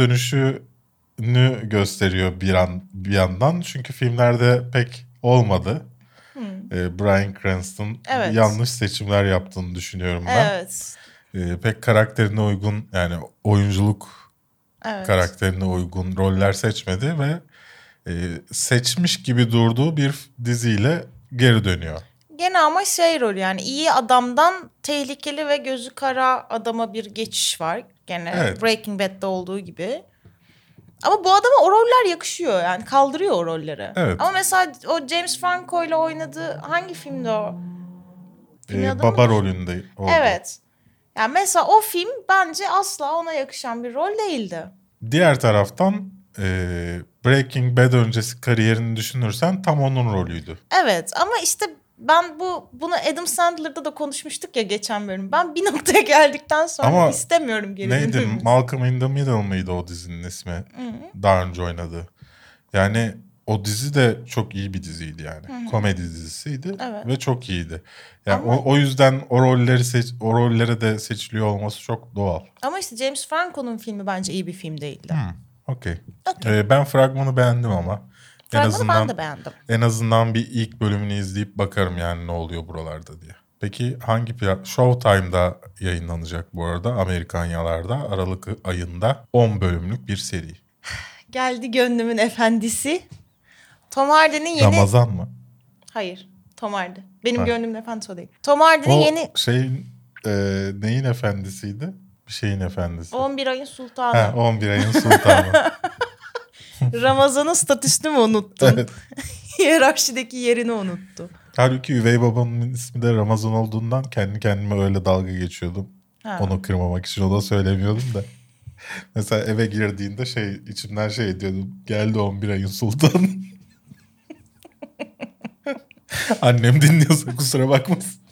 dönüşünü gösteriyor bir an bir yandan çünkü filmlerde pek olmadı. E, Bryan Cranston Evet. yanlış seçimler yaptığını düşünüyorum ben. Evet. E, pek karakterine uygun yani oyunculuk Evet. karakterine uygun roller seçmedi ve e, seçmiş gibi durduğu bir diziyle geri dönüyor. Gene ama şey rol yani iyi adamdan tehlikeli ve gözü kara adama bir geçiş var. Gene Evet. Breaking Bad'de olduğu gibi. Ama bu adama o roller yakışıyor yani kaldırıyor o rolleri. Evet. Ama mesela o James Franco ile oynadığı hangi filmdi o? Filmin E, adı baba mı? rolünde oldu. Evet. Yani mesela o film bence asla ona yakışan bir rol değildi. Diğer taraftan e, Breaking Bad öncesi kariyerini düşünürsen tam onun rolüydü. Evet ama işte ben bu bunu Adam Sandler'da da konuşmuştuk ya geçen bölüm. Ben bir noktaya geldikten sonra Ama istemiyorum geri Neydi? Malcolm in the Middle mıydı o dizinin ismi? Daha önce oynadı. Yani o dizi de çok iyi bir diziydi yani. Komedi dizisiydi Evet. ve çok iyiydi. Yani Ama- o, o yüzden o rolleri seç, o rollere de seçiliyor olması çok doğal. Ama işte James Franco'nun filmi bence iyi bir film değildi. Okey. Okey. Ee, ben fragmanı beğendim ama. En azından ben de beğendim. en azından bir ilk bölümünü izleyip bakarım yani ne oluyor buralarda diye. Peki hangi plat Showtime'da yayınlanacak bu arada Amerikanyalarda Aralık ayında 10 bölümlük bir seri. Geldi gönlümün efendisi. Tom Hardy'nin yeni... Ramazan mı? Hayır. Tom Hardy. Benim Ha. gönlümün efendisi o değil. Tom Hardy'nin O yeni şeyin e, neyin efendisiydi? Bir şeyin efendisi. 11 ayın sultanı. Ha, 11 ayın sultanı. Ramazan'ın statüsünü mü unuttun? evet. Hiyerarşideki yerini unuttu. Halbuki üvey babamın ismi de Ramazan olduğundan kendi kendime öyle dalga geçiyordum. Ha. Onu kırmamak için o da söylemiyordum da. Mesela eve girdiğinde şey içimden şey diyordum. Geldi 11 ayın sultanı. Annem dinliyorsa kusura bakmasın.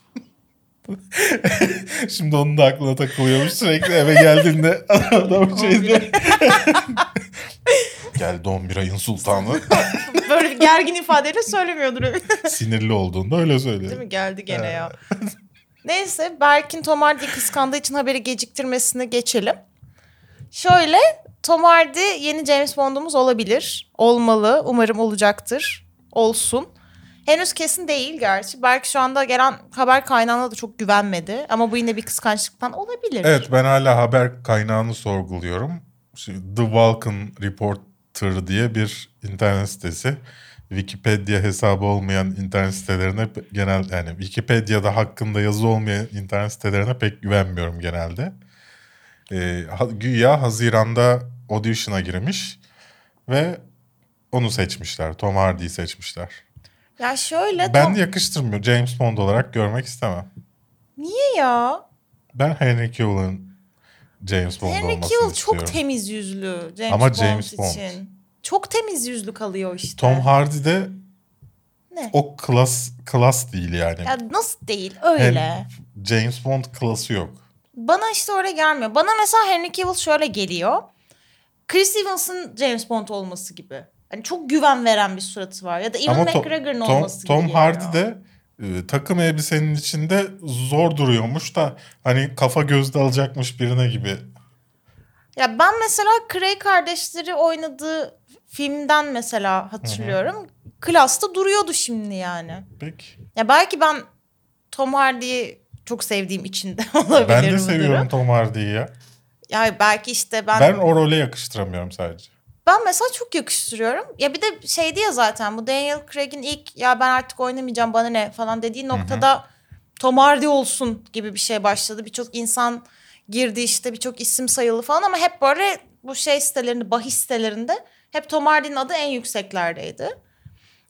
Şimdi onun da aklına takılıyormuş sürekli eve geldiğinde adam şey diyor. Geldi 11 ayın sultanı. Böyle gergin ifadeyle söylemiyordur. Sinirli olduğunda öyle söylüyor. Değil mi? Geldi gene ya. Neyse Berk'in Tom Hardy'yi kıskandığı için haberi geciktirmesini geçelim. Şöyle Tom Hardy yeni James Bond'umuz olabilir. Olmalı. Umarım olacaktır. Olsun. Henüz kesin değil gerçi. Berk şu anda gelen haber kaynağına da çok güvenmedi. Ama bu yine bir kıskançlıktan olabilir. Evet ben hala haber kaynağını sorguluyorum. The Vulcan Reporter diye bir internet sitesi. Wikipedia hesabı olmayan internet sitelerine genel yani Wikipedia'da hakkında yazı olmayan internet sitelerine pek güvenmiyorum genelde. Ee, güya Haziran'da audition'a girmiş ve onu seçmişler. Tom Hardy'yi seçmişler. Ya şöyle Ben Tom... yakıştırmıyor. James Bond olarak görmek istemem. Niye ya? Ben Henry Cavill'ın James Bond Henry olmasını Cavill istiyorum. çok temiz yüzlü James Ama Bond James Bond. için. Çok temiz yüzlü kalıyor işte. Tom Hardy de Ne? o klas klas değil yani. Ya nasıl değil öyle. Hem James Bond klası yok. Bana işte öyle gelmiyor. Bana mesela Henry Cavill şöyle geliyor. Chris Evans'ın James Bond olması gibi. Hani çok güven veren bir suratı var. Ya da To- McGregor'ın Tom, olması Tom gibi Hardy geliyor. de e, takım elbisenin içinde zor duruyormuş da hani kafa gözde alacakmış birine gibi Ya ben mesela Cray kardeşleri oynadığı filmden mesela hatırlıyorum. Klasta duruyordu şimdi yani. Peki. Ya belki ben Tom Hardy'yi çok sevdiğim için de olabilir Ben de seviyorum durum. Tom Hardy'yi ya. Ya belki işte Ben ben o role yakıştıramıyorum sadece. Mesela çok yakıştırıyorum. Ya bir de şeydi ya zaten bu Daniel Craig'in ilk ya ben artık oynamayacağım bana ne falan dediği noktada Tom Hardy olsun gibi bir şey başladı. Birçok insan girdi işte birçok isim sayılı falan ama hep böyle bu şey sitelerinde bahis sitelerinde hep Tom Hardy'nin adı en yükseklerdeydi.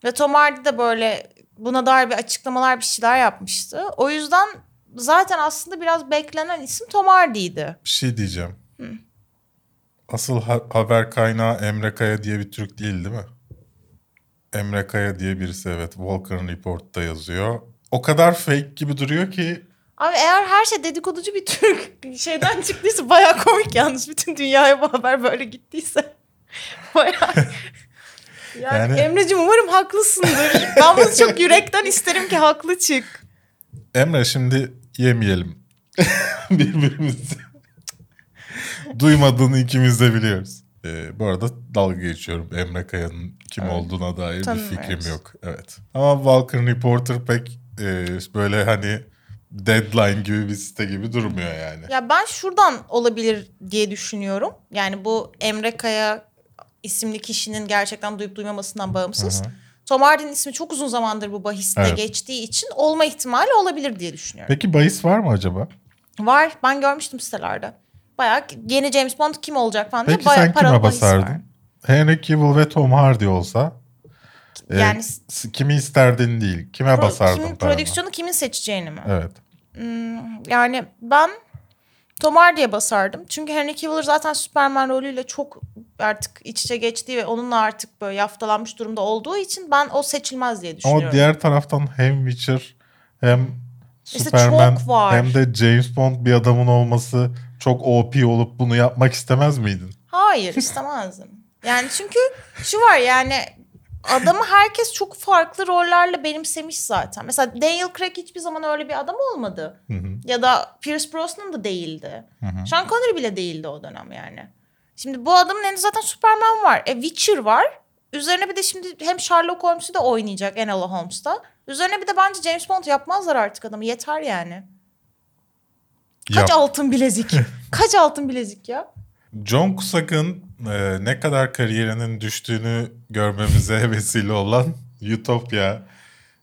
Ve Tom Hardy de böyle buna dair bir açıklamalar bir şeyler yapmıştı. O yüzden zaten aslında biraz beklenen isim Tom Hardy'ydi. Bir şey diyeceğim. Asıl ha- haber kaynağı Emre Kaya diye bir Türk değil değil mi? Emre Kaya diye birisi evet. Volkan Report'ta yazıyor. O kadar fake gibi duruyor ki Abi eğer her şey dedikoducu bir Türk şeyden çıktıysa bayağı komik yalnız. Bütün dünyaya bu haber böyle gittiyse. Bayağı... Yani, Yani- Emre'cim umarım haklısındır. Ben bunu çok yürekten isterim ki haklı çık. Emre şimdi yemeyelim birbirimizi. Duymadığını ikimiz de biliyoruz. Ee, bu arada dalga geçiyorum. Emre Kaya'nın kim Evet. olduğuna dair bir Tanımıyoruz. fikrim yok. Evet. Ama Vulcan Reporter pek e, böyle hani deadline gibi bir site gibi durmuyor yani. Ya ben şuradan olabilir diye düşünüyorum. Yani bu Emre Kaya isimli kişinin gerçekten duyup duymamasından bağımsız. Hı hı. Tom Hardy'nin ismi çok uzun zamandır bu bahiste Evet. geçtiği için olma ihtimali olabilir diye düşünüyorum. Peki bahis var mı acaba? Var. Ben görmüştüm sitelerde. Bayağı yeni James Bond kim olacak falan diye Peki bayağı sen kime basardın? Henry Cavill ve Tom Hardy olsa e, Yani s- kimi isterdin değil. Kime pro- basardın kimin prodüksiyonu kimin seçeceğini mi? Evet. Hmm, yani ben Tom Hardy'ye basardım. Çünkü Henry Cavill zaten Superman rolüyle çok artık iç içe geçtiği ve onunla artık böyle yaftalanmış durumda olduğu için ben o seçilmez diye düşünüyorum. Ama diğer taraftan hem Witcher hem İşte Superman hem de James Bond bir adamın olması çok OP olup bunu yapmak istemez miydin? Hayır istemezdim. Yani çünkü şu var yani adamı herkes çok farklı rollerle benimsemiş zaten. Mesela Daniel Craig hiçbir zaman öyle bir adam olmadı. Hı hı. Ya da Pierce Brosnan da değildi. Hı hı. Sean Connery bile değildi o dönem yani. Şimdi bu adamın elinde zaten Superman var. E Witcher var. Üzerine bir de şimdi hem Sherlock Holmes'u da oynayacak Enola Holmes'ta. Üzerine bir de bence James Bond yapmazlar artık adamı. Yeter yani. Kaç Yap. altın bilezik? Kaç altın bilezik ya? John Cusack'ın e, ne kadar kariyerinin düştüğünü görmemize vesile olan Utopia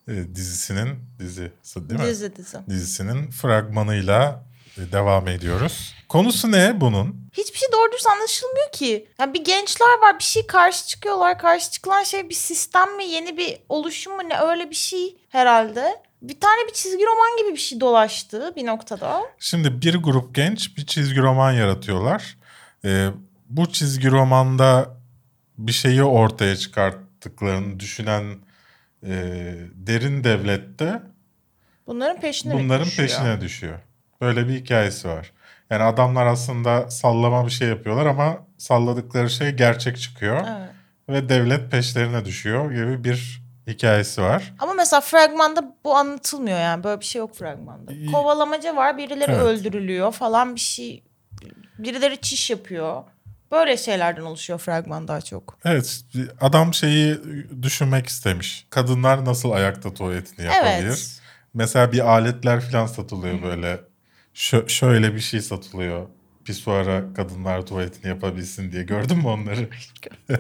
e, dizisinin dizisi değil mi? Dizi dizi. Dizisinin fragmanıyla e, devam ediyoruz. Konusu ne bunun? Hiçbir şey doğru dürüst anlaşılmıyor ki. Yani bir gençler var bir şey karşı çıkıyorlar. Karşı çıkılan şey bir sistem mi yeni bir oluşum mu ne öyle bir şey herhalde. Bir tane bir çizgi roman gibi bir şey dolaştı bir noktada. Şimdi bir grup genç bir çizgi roman yaratıyorlar. E, bu çizgi romanda bir şeyi ortaya çıkarttıklarını düşünen e, derin devlette Bunların peşine bunların düşüyor? peşine düşüyor. Böyle bir hikayesi var. Yani adamlar aslında sallama bir şey yapıyorlar ama salladıkları şey gerçek çıkıyor Evet. ve devlet peşlerine düşüyor gibi bir hikayesi var. Ama mesela fragmanda bu anlatılmıyor yani. Böyle bir şey yok fragmanda. Kovalamaca var. Birileri Evet. öldürülüyor falan bir şey. Birileri çiş yapıyor. Böyle şeylerden oluşuyor fragman daha çok. Evet adam şeyi düşünmek istemiş. Kadınlar nasıl ayakta tuvaletini yapabilir? Evet. Mesela bir aletler falan satılıyor böyle. Şö- şöyle bir şey satılıyor. Pisuara kadınlar tuvaletini yapabilsin diye. Gördün mü onları?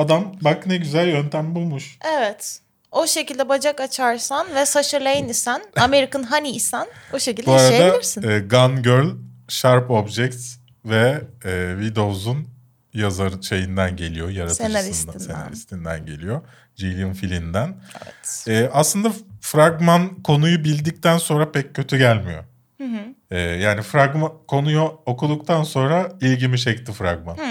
Adam bak ne güzel yöntem bulmuş. Evet. O şekilde bacak açarsan ve Sasha Lane isen, American Honey isen o şekilde Bu arada yaşayabilirsin. e, Gun Girl, Sharp Objects ve e, Widows'un yazar şeyinden geliyor. Yaratıcısından, Senaristinden. senaristinden geliyor. Gillian Flynn'den. Evet. E, aslında fragman konuyu bildikten sonra pek kötü gelmiyor. Hı hı. E, yani fragman konuyu okuduktan sonra ilgimi çekti fragman. Hı.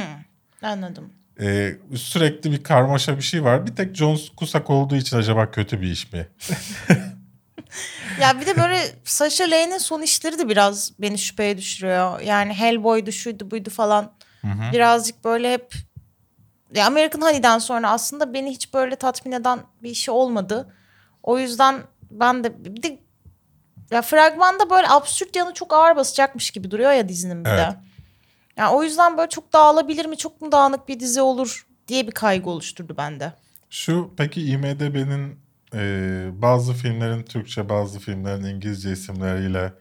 Anladım. E, sürekli bir karmaşa bir şey var. Bir tek John Cusack olduğu için acaba kötü bir iş mi? Ya bir de böyle Sasha Lane'in son işleri de biraz beni şüpheye düşürüyor. Yani Hellboy'du şuydu buydu falan. Birazcık böyle hep ya American Honey'den sonra aslında beni hiç böyle tatmin eden bir işi olmadı. O yüzden ben de bir de Ya fragmanda böyle absürt yanı çok ağır basacakmış gibi duruyor ya dizinin bir Evet. de. Yani o yüzden böyle çok dağılabilir mi, çok mu dağınık bir dizi olur diye bir kaygı oluşturdu bende. Şu peki IMDB'nin e, bazı filmlerin Türkçe bazı filmlerin İngilizce isimleriyle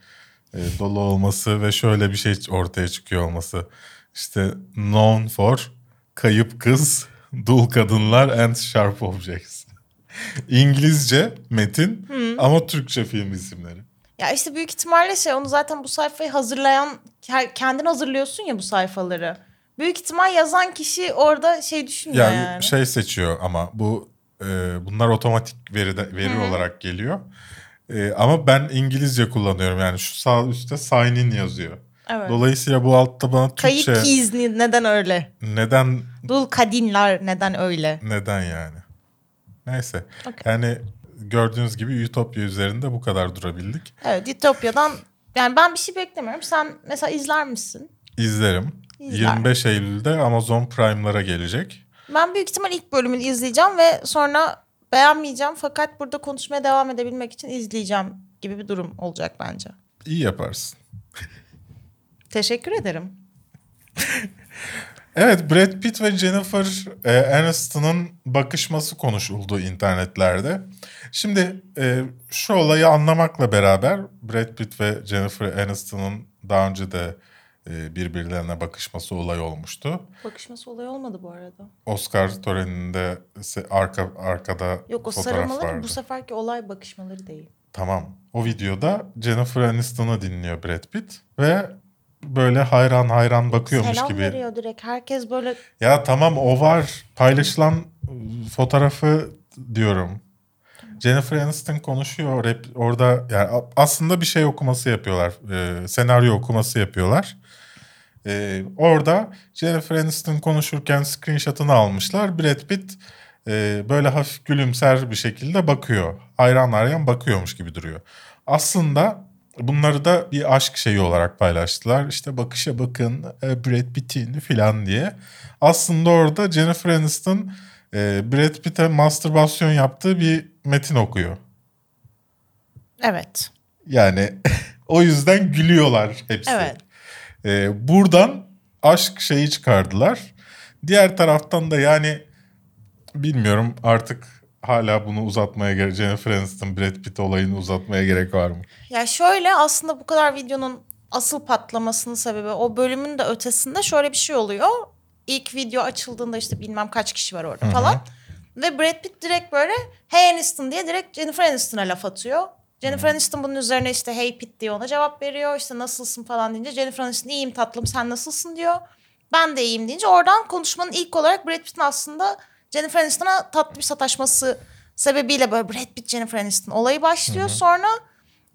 e, dolu olması ve şöyle bir şey ortaya çıkıyor olması. İşte known for kayıp kız, dul kadınlar and sharp objects. İngilizce metin ama Türkçe film isimleri. Ya işte büyük ihtimalle şey onu zaten bu sayfayı hazırlayan kendin hazırlıyorsun ya bu sayfaları. Büyük ihtimal yazan kişi orada şey düşünmüyor Yani, yani. şey seçiyor ama bu e, bunlar otomatik veri veri olarak geliyor. E, ama ben İngilizce kullanıyorum yani şu sağ üstte sign in yazıyor. evet. Dolayısıyla bu altta bana Türkçe keys ni- neden öyle? neden Dul kadınlar neden öyle? neden yani? Neyse. Okey. Yani gördüğünüz gibi Ütopya üzerinde bu kadar durabildik. Evet Ditopya'dan yani ben bir şey beklemiyorum. Sen mesela izler misin? İzlerim. İzler. 25 Eylül'de Amazon Prime'lara gelecek. Ben büyük ihtimal ilk bölümünü izleyeceğim ve sonra beğenmeyeceğim fakat burada konuşmaya devam edebilmek için izleyeceğim gibi bir durum olacak bence. İyi yaparsın. Teşekkür ederim. Evet Brad Pitt ve Jennifer e, Aniston'un bakışması konuşuldu internetlerde. Şimdi e, şu olayı anlamakla beraber Brad Pitt ve Jennifer Aniston'un daha önce de e, birbirlerine bakışması olay olmuştu. Bakışması olay olmadı bu arada. Oscar töreninde arka arkada Yok o sarılmaları bu seferki olay bakışmaları değil. Tamam. O videoda Jennifer Aniston'u dinliyor Brad Pitt ve böyle hayran hayran bakıyormuş Selam gibi. veriyor direkt. Herkes böyle Ya tamam o var. Paylaşılan fotoğrafı diyorum. Jennifer Aniston konuşuyor. Rap, orada yani aslında bir şey okuması yapıyorlar. Ee, senaryo okuması yapıyorlar. Ee, orada Jennifer Aniston konuşurken screenshot'ını almışlar. Brad Pitt e, böyle hafif gülümser bir şekilde bakıyor. Hayran hayran bakıyormuş gibi duruyor. Aslında bunları da bir aşk şeyi olarak paylaştılar. İşte bakışa bakın e, Brad Pitt'in falan diye. Aslında orada Jennifer Aniston e, Brad Pitt'e mastürbasyon yaptığı bir metin okuyor. evet. Yani o yüzden gülüyorlar hepsi. Evet. Ee, buradan aşk şeyi çıkardılar. Diğer taraftan da yani bilmiyorum artık hala bunu uzatmaya gerek Jennifer Aniston Brad Pitt olayını uzatmaya gerek var mı? Ya şöyle aslında bu kadar videonun asıl patlamasının sebebi o bölümün de ötesinde şöyle bir şey oluyor. İlk video açıldığında işte bilmem kaç kişi var orada falan. Ve Brad Pitt direkt böyle hey Aniston diye direkt Jennifer Aniston'a laf atıyor. Jennifer Aniston bunun üzerine işte hey Pitt diye ona cevap veriyor. İşte nasılsın falan deyince Jennifer Aniston iyiyim tatlım sen nasılsın diyor. Ben de iyiyim deyince oradan konuşmanın ilk olarak Brad Pitt'in aslında Jennifer Aniston'a tatlı bir sataşması sebebiyle böyle Brad Pitt Jennifer Aniston olayı başlıyor. Sonra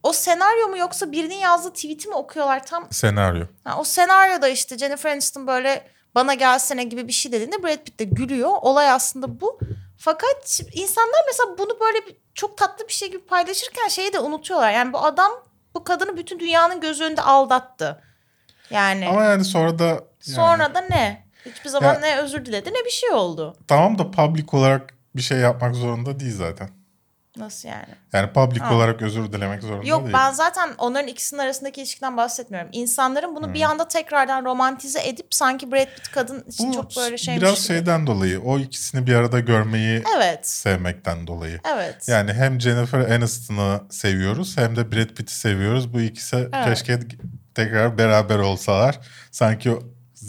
o senaryo mu yoksa birinin yazdığı tweet'i mi okuyorlar tam Senaryo. Ha, o senaryoda işte Jennifer Aniston böyle bana gelsene gibi bir şey dediğinde Brad Pitt de gülüyor. Olay aslında bu. Fakat insanlar mesela bunu böyle bir, çok tatlı bir şey gibi paylaşırken şeyi de unutuyorlar. Yani bu adam bu kadını bütün dünyanın göz önünde aldattı. Yani Ama yani sonra da yani, sonra da ne? Hiçbir zaman Ya- ne özür diledi ne bir şey oldu. tamam da public olarak bir şey yapmak zorunda değil zaten. Nasıl yani? Yani public Ha. olarak özür dilemek zorunda Yok değil. ben zaten onların ikisinin arasındaki ilişkiden bahsetmiyorum. İnsanların bunu bir anda tekrardan romantize edip sanki Brad Pitt kadın için Bu çok böyle şeymiş biraz gibi. şeyden dolayı o ikisini bir arada görmeyi Evet. sevmekten dolayı. Evet. Yani hem Jennifer Aniston'ı seviyoruz hem de Brad Pitt'i seviyoruz. Bu ikisi Evet. keşke tekrar beraber olsalar. Sanki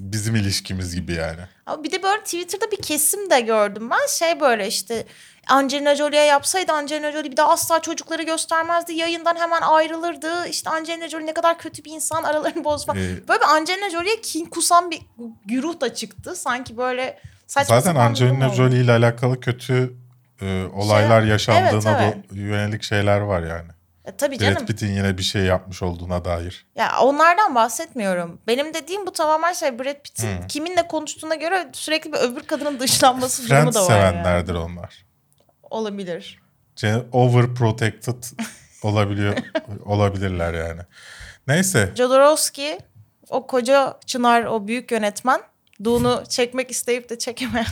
bizim ilişkimiz gibi yani. Ama bir de böyle Twitter'da bir kesim de gördüm ben. Şey böyle işte Angelina Jolie'ye yapsaydı Angelina Jolie bir daha asla çocukları göstermezdi. Yayından hemen ayrılırdı. İşte Angelina Jolie ne kadar kötü bir insan aralarını falan. Ee, Böyle bir Angelina Jolie'ye kin kusan bir güruh da çıktı. Sanki böyle saçma Zaten Angelina. Jolie ile alakalı kötü e, olaylar yaşandığına evet, do- yönelik şeyler var yani. E, tabii Brad canım. Pitt'in yine bir şey yapmış olduğuna dair. Ya onlardan bahsetmiyorum. Benim dediğim bu tamamen şey Brad Pitt'in Hmm. kiminle konuştuğuna göre sürekli bir öbür kadının dışlanması durumu Friends da var yani. sevenlerdir onlar. Olabilir. Overprotected olabiliyor olabilirler yani. Neyse. Jodorowsky o koca Çınar o büyük yönetmen Dune'u çekmek isteyip de çekemeyen.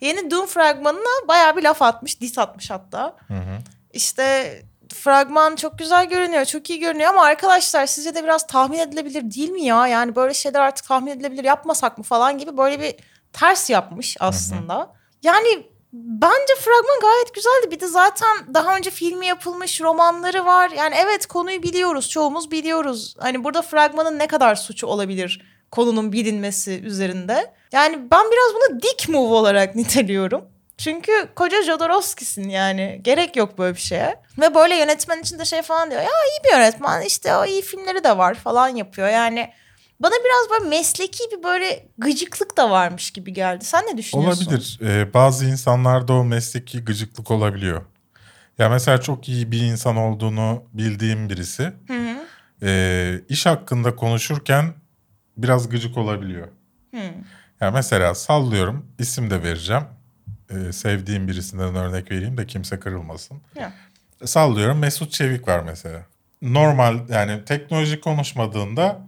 Yeni Dune fragmanına bayağı bir laf atmış. Dis atmış hatta. Hı hı. İşte fragman çok güzel görünüyor, çok iyi görünüyor ama arkadaşlar sizce de biraz tahmin edilebilir değil mi ya? Yani böyle şeyler artık tahmin edilebilir yapmasak mı falan gibi böyle bir ters yapmış aslında. Yani bence fragman gayet güzeldi. Bir de zaten daha önce filmi yapılmış romanları var. Yani evet konuyu biliyoruz, çoğumuz biliyoruz. Hani burada fragmanın ne kadar suçu olabilir konunun bilinmesi üzerinde. Yani ben biraz bunu dik move olarak niteliyorum. Çünkü koca Jodorowsky'sin yani. Gerek yok böyle bir şeye. Ve böyle yönetmen için de şey falan diyor. Ya iyi bir yönetmen işte o iyi filmleri de var falan yapıyor. Yani bana biraz böyle mesleki bir böyle gıcıklık da varmış gibi geldi. Sen ne düşünüyorsun? Olabilir. Ee, bazı insanlarda o mesleki gıcıklık olabiliyor. Ya mesela çok iyi bir insan olduğunu bildiğim birisi Hı hı. e, iş hakkında konuşurken biraz gıcık olabiliyor. Hı. Ya mesela sallıyorum isim de vereceğim. Ee, sevdiğim birisinden örnek vereyim de kimse kırılmasın. Ya. Sallıyorum Mesut Çevik var mesela. Normal yani teknoloji konuşmadığında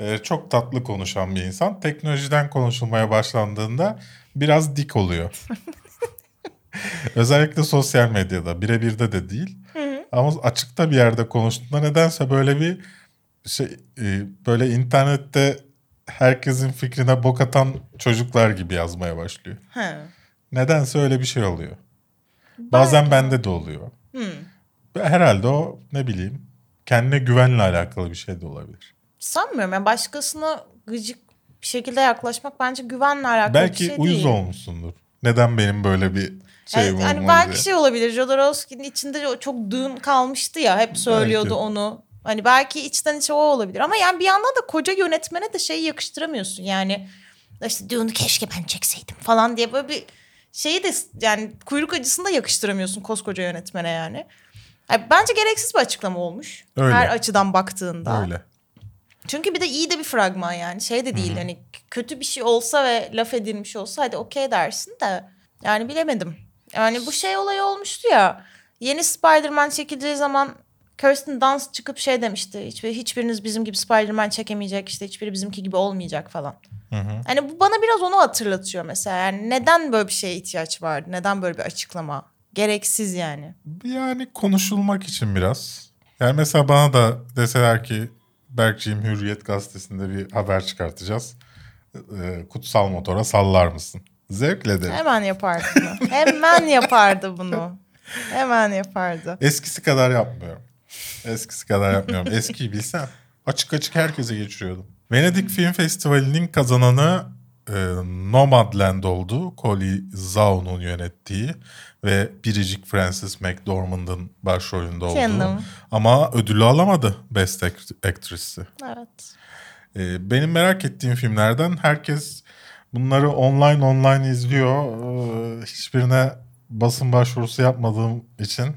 e, çok tatlı konuşan bir insan. Teknolojiden konuşulmaya başlandığında biraz dik oluyor. Özellikle sosyal medyada birebir de de değil. Ama açıkta bir yerde konuştuğunda nedense böyle bir şey e, böyle internette herkesin fikrine bok atan çocuklar gibi yazmaya başlıyor. Hı. Nedense öyle bir şey oluyor. Bazen bende de oluyor. Hı. Herhalde o ne bileyim kendine güvenle alakalı bir şey de olabilir. Sanmıyorum. Yani başkasına gıcık bir şekilde yaklaşmak bence güvenle alakalı bir Belki şey uyuz değil. olmuşsundur. Neden benim böyle bir şey Yani, hani belki diye. şey olabilir. Jodorowsky'nin içinde çok dün kalmıştı ya. Hep söylüyordu Belki. onu. Hani belki içten içe o olabilir. Ama yani bir yandan da koca yönetmene de şeyi yakıştıramıyorsun. Yani işte Dune'u keşke ben çekseydim falan diye böyle bir şeyi de yani kuyruk acısını da yakıştıramıyorsun koskoca yönetmene yani. Yani bence gereksiz bir açıklama olmuş. Öyle. Her açıdan baktığında. Öyle. Çünkü bir de iyi de bir fragman yani. Şey de değil hani kötü bir şey olsa ve laf edilmiş olsa hadi okey dersin de. Yani bilemedim. Yani bu şey olayı olmuştu ya. Yeni Spider-Man çekileceği zaman Kirsten Dunst çıkıp şey demişti. Hiçbir, hiçbiriniz bizim gibi Spider-Man çekemeyecek işte hiçbiri bizimki gibi olmayacak falan. Hı hı. Hani bu bana biraz onu hatırlatıyor mesela. Yani neden böyle bir şeye ihtiyaç vardı? Neden böyle bir açıklama? Gereksiz yani. Yani konuşulmak için biraz. Yani mesela bana da deseler ki Berkciğim Hürriyet gazetesinde bir haber çıkartacağız. Ee, kutsal motora sallar mısın? Zevkle derim. Hemen yapardı bunu. Hemen yapardı bunu. Hemen yapardı. Eskisi kadar yapmıyorum. Eskisi kadar yapmıyorum. Eskiyi bilsem açık açık herkese geçiriyordum. Venedik Film Festivali'nin kazananı e, Nomadland oldu. Collie Zhao'nun yönettiği ve biricik Frances McDormand'ın başrolünde olduğu. Canım. Ama ödülü alamadı Best Act- Actress'i. Evet. Ee, benim merak ettiğim filmlerden herkes bunları online online izliyor. Ee, hiçbirine basın başvurusu yapmadığım için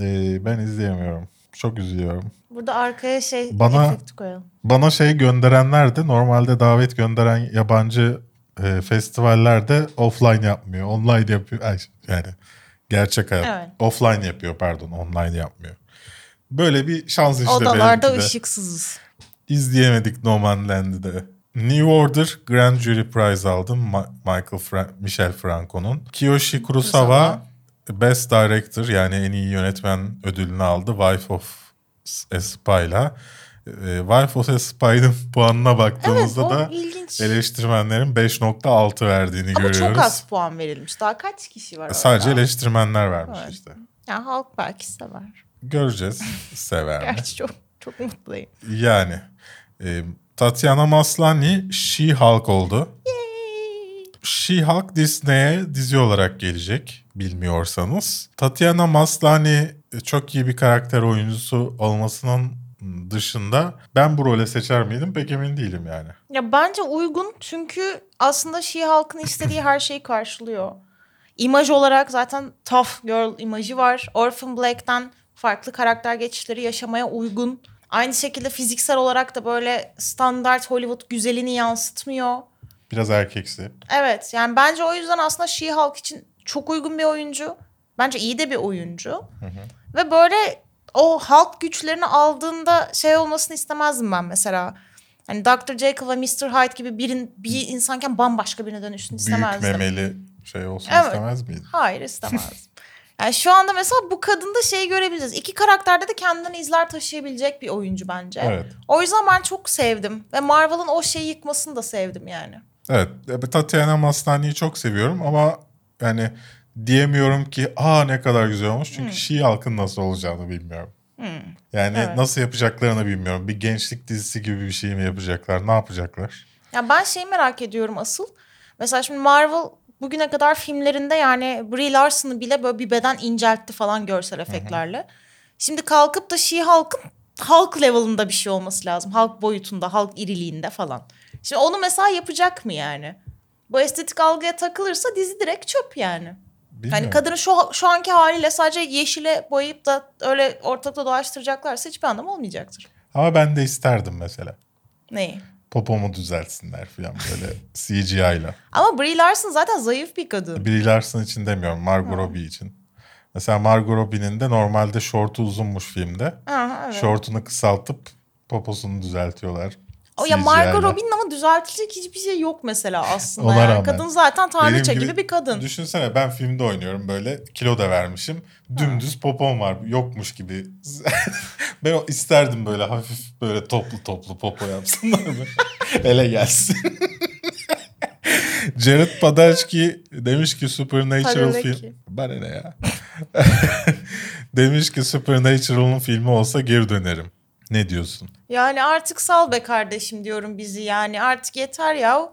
ee, ben izleyemiyorum. Çok üzülüyorum. Burada arkaya şey Bana- koyalım. Bana şey gönderenler de normalde davet gönderen yabancı e, festivaller de offline yapmıyor. Online yapıyor. Ay, yani gerçek hayat. Evet. Offline yapıyor pardon online yapmıyor. Böyle bir şans işte Odalarda ışıksızız. İzleyemedik No Man's Land'i de. New Order Grand Jury Prize aldım. Ma- Michael Fra- Michel Franco'nun. Kiyoshi Kurosawa. Best Director yani en iyi yönetmen ödülünü aldı. Wife of a Spy'la. Ee, Wife of a Spy'ın puanına Evet baktığımızda o da ilginç. eleştirmenlerin 5.6 verdiğini Ama görüyoruz. çok az puan verilmiş. Daha kaç kişi var orada? Sadece eleştirmenler vermiş Evet. işte. Yani halk belki sever. Göreceğiz. Sever mi? Gerçi çok çok mutluyum. Yani. E, Tatiana Maslany She-Hulk oldu. She-Hulk Disney'e dizi olarak gelecek bilmiyorsanız. Tatiana Maslany e, çok iyi bir karakter oyuncusu olmasının dışında ben bu role seçer miydim pek emin değilim yani. Ya bence uygun çünkü aslında She-Hulk'ın istediği her şeyi karşılıyor. İmaj olarak zaten tough girl imajı var. Orphan Black'ten farklı karakter geçişleri yaşamaya uygun. Aynı şekilde fiziksel olarak da böyle standart Hollywood güzelini yansıtmıyor. Biraz erkeksi. Evet yani bence o yüzden aslında She-Hulk için çok uygun bir oyuncu. Bence iyi de bir oyuncu. Ve böyle o Hulk güçlerini aldığında şey olmasını istemezdim ben mesela. Hani Dr. Jekyll ve Mr. Hyde gibi birin, bir insanken bambaşka birine dönüşsün Büyük istemezdim. memeli şey olsun Evet. istemez miydin? Hayır istemezdim. Yani şu anda mesela bu kadında şey görebiliriz. İki karakterde de kendinden izler taşıyabilecek bir oyuncu bence. Evet. O yüzden ben çok sevdim. Ve Marvel'ın o şeyi yıkmasını da sevdim yani. Evet. e, Tatiana Maslany'yi çok seviyorum ama yani diyemiyorum ki aa ne kadar güzel olmuş. Çünkü Şii halkın nasıl olacağını bilmiyorum. Yani Evet. nasıl yapacaklarını bilmiyorum. Bir gençlik dizisi gibi bir şey mi yapacaklar? Ne yapacaklar? Ya ben şeyi merak ediyorum asıl. Mesela şimdi Marvel bugüne kadar filmlerinde yani Brie Larson'ı bile böyle bir beden inceltti falan görsel efektlerle. Şimdi kalkıp da She-Hulk'ın halk level'ında bir şey olması lazım. Halk boyutunda, halk iriliğinde falan. Şimdi onu mesela yapacak mı yani? Bu estetik algıya takılırsa dizi direkt çöp yani. Bilmiyorum. Yani kadını şu, şu anki haliyle sadece yeşile boyayıp da öyle ortalıkta dolaştıracaklarsa hiçbir anlamı olmayacaktır. Ama ben de isterdim mesela. Neyi? Popomu düzeltsinler falan böyle CGI ile. Ama Brie Larson zaten zayıf bir kadın. Brie Larson için demiyorum. Margot Robbie için. Mesela Margot Robbie'nin de normalde şortu uzunmuş filmde. Aha, evet. Şortunu kısaltıp poposunu düzeltiyorlar. O ya. Margot Robbie'nin ama düzeltilecek hiçbir şey yok mesela aslında. Ona yani. rağmen. Kadın zaten tanrıça Benim gibi, bir kadın. Düşünsene ben filmde oynuyorum böyle kilo da vermişim. Dümdüz popom var yokmuş gibi. ben isterdim böyle hafif böyle toplu toplu popo yapsınlar mı? Ele gelsin. Jared Padalecki demiş ki Supernatural film. Bana ne ya? demiş ki Supernatural'ın filmi olsa geri dönerim. Ne diyorsun? Yani artık sal be kardeşim diyorum bizi yani. Artık yeter ya.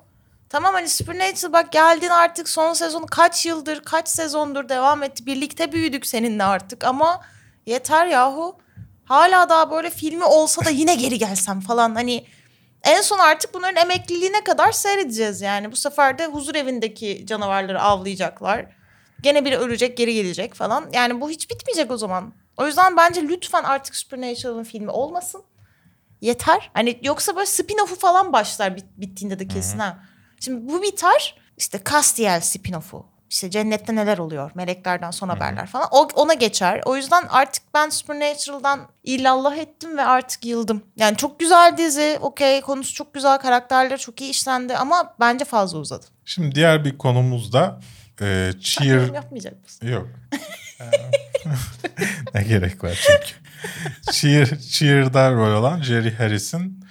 Tamam hani Supernatural bak geldin artık son sezonu kaç yıldır kaç sezondur devam etti. Birlikte büyüdük seninle artık ama yeter yahu. Hala daha böyle filmi olsa da yine geri gelsem falan hani en son artık bunların emekliliğine kadar seyredeceğiz yani. Bu sefer de huzur evindeki canavarları avlayacaklar. Gene biri ölecek geri gelecek falan. Yani bu hiç bitmeyecek o zaman. O yüzden bence lütfen artık Supernatural'ın filmi olmasın. Yeter. Hani yoksa böyle spin-off'u falan başlar bit- bittiğinde de kesin ha. Şimdi bu biter. İşte Castiel spin-off'u. İşte cennette neler oluyor? Meleklerden son haberler falan. O, ona geçer. O yüzden artık ben Supernatural'dan illallah ettim ve artık yıldım. Yani çok güzel dizi. Okey konusu çok güzel. Karakterleri çok iyi işlendi. Ama bence fazla uzadı. Şimdi diğer bir konumuzda e, Cheer... Yapmayacak mısın? Yok. ne gerek var çünkü. Cheer, Cheer'da rol olan Jerry Harris'in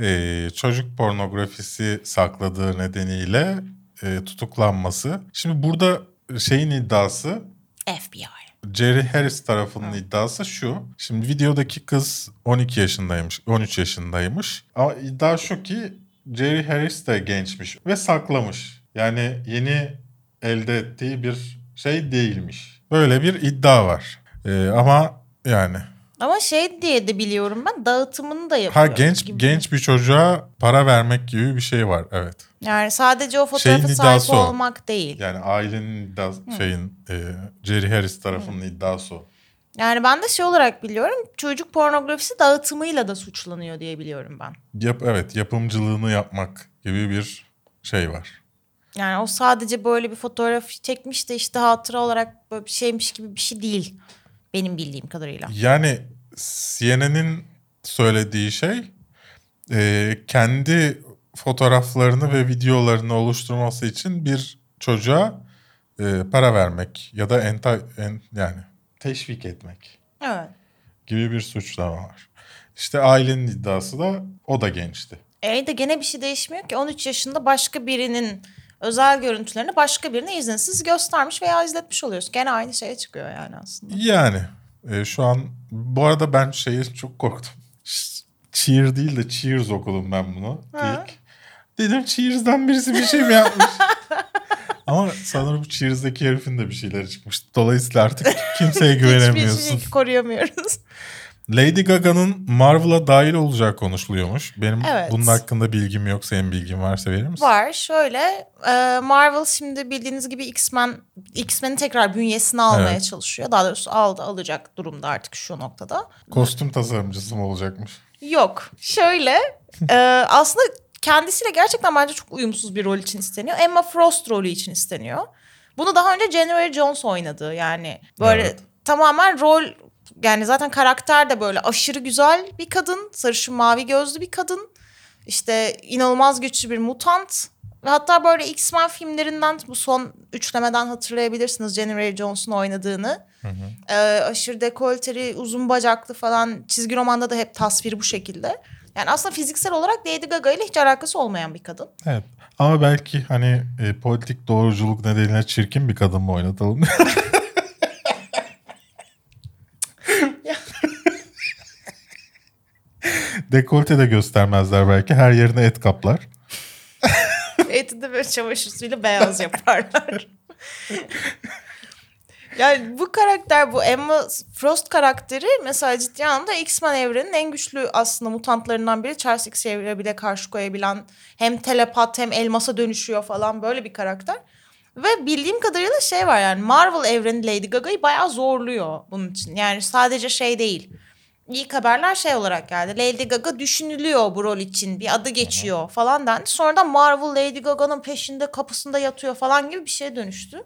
e, çocuk pornografisi sakladığı nedeniyle e, tutuklanması. Şimdi burada şeyin iddiası FBI. Jerry Harris tarafının iddiası şu. Şimdi videodaki kız 12 yaşındaymış, 13 yaşındaymış. Ama iddia şu ki Jerry Harris de gençmiş ve saklamış. Yani yeni elde ettiği bir şey değilmiş. Böyle bir iddia var. Ee, ama yani Ama şey diye de biliyorum ben dağıtımını da yapıyor. ha genç gibi. genç bir çocuğa para vermek gibi bir şey var. Evet. Yani sadece o Şeyin fotoğrafa iddiası sahip o. olmak değil. Yani ailenin iddiası, şeyin e, Jerry Harris tarafının iddiası o. Yani ben de şey olarak biliyorum çocuk pornografisi dağıtımıyla da suçlanıyor diye biliyorum ben. Yap, evet yapımcılığını yapmak gibi bir şey var. Yani o sadece böyle bir fotoğraf çekmiş de işte hatıra olarak böyle bir şeymiş gibi bir şey değil. Benim bildiğim kadarıyla. Yani CNN'in söylediği şey e, kendi fotoğraflarını ve videolarını oluşturması için bir çocuğa e, para vermek ya da enta, en, yani teşvik etmek Evet. gibi bir suçlama var. İşte ailenin iddiası da o da gençti. E de gene bir şey değişmiyor ki 13 yaşında başka birinin özel görüntülerini başka birine izinsiz göstermiş veya izletmiş oluyorsun. Gene aynı şeye çıkıyor yani aslında. Yani e, şu an bu arada ben şeyi çok korktum. Cheer değil de Cheers okudum ben bunu Ha. ilk. Dedim Cheers'dan birisi bir şey mi yapmış? Ama sanırım Cheers'daki herifin de bir şeyleri çıkmış. Dolayısıyla artık kimseye güvenemiyorsun. Hiçbir şey koruyamıyoruz. Lady Gaga'nın Marvel'a dahil olacağı konuşuluyormuş. Benim Evet. bunun hakkında bilgim yok. Senin bilgin varsa verir misin? Var şöyle e, Marvel şimdi bildiğiniz gibi X-Men X-Men'i tekrar bünyesine almaya Evet. çalışıyor. Daha doğrusu aldı alacak durumda artık şu noktada. Kostüm tasarımcısı mı olacakmış? Yok şöyle e, aslında kendisiyle gerçekten bence çok uyumsuz bir rol için isteniyor. Emma Frost rolü için isteniyor. Bunu daha önce January Jones oynadı yani böyle Evet. tamamen rol yani zaten karakter de böyle aşırı güzel bir kadın sarışın mavi gözlü bir kadın işte inanılmaz güçlü bir mutant Ve hatta böyle X-Men filmlerinden bu son üçlemeden hatırlayabilirsiniz Jenny Ray Jones'un oynadığını. Ee, aşırı dekolteli, uzun bacaklı falan çizgi romanda da hep tasviri bu şekilde. Yani aslında fiziksel olarak Lady Gaga ile hiç alakası olmayan bir kadın. Evet. Ama belki hani e, politik doğruculuk nedeniyle çirkin bir kadın mı oynatalım? Dekolte de göstermezler belki. Her yerine et kaplar. Eti de böyle çamaşır suyuyla beyaz yaparlar. yani bu karakter bu Emma Frost karakteri mesela ciddi anlamda X-Men evrenin en güçlü aslında mutantlarından biri. Charles Xavier'e bile karşı koyabilen hem telepat hem elmasa dönüşüyor falan böyle bir karakter. Ve bildiğim kadarıyla şey var yani Marvel evreni Lady Gaga'yı bayağı zorluyor bunun için. Yani sadece şey değil. İlk haberler şey olarak geldi. Lady Gaga düşünülüyor bu rol için. Bir adı geçiyor falan dendi. Sonradan Marvel Lady Gaga'nın peşinde kapısında yatıyor falan gibi bir şeye dönüştü.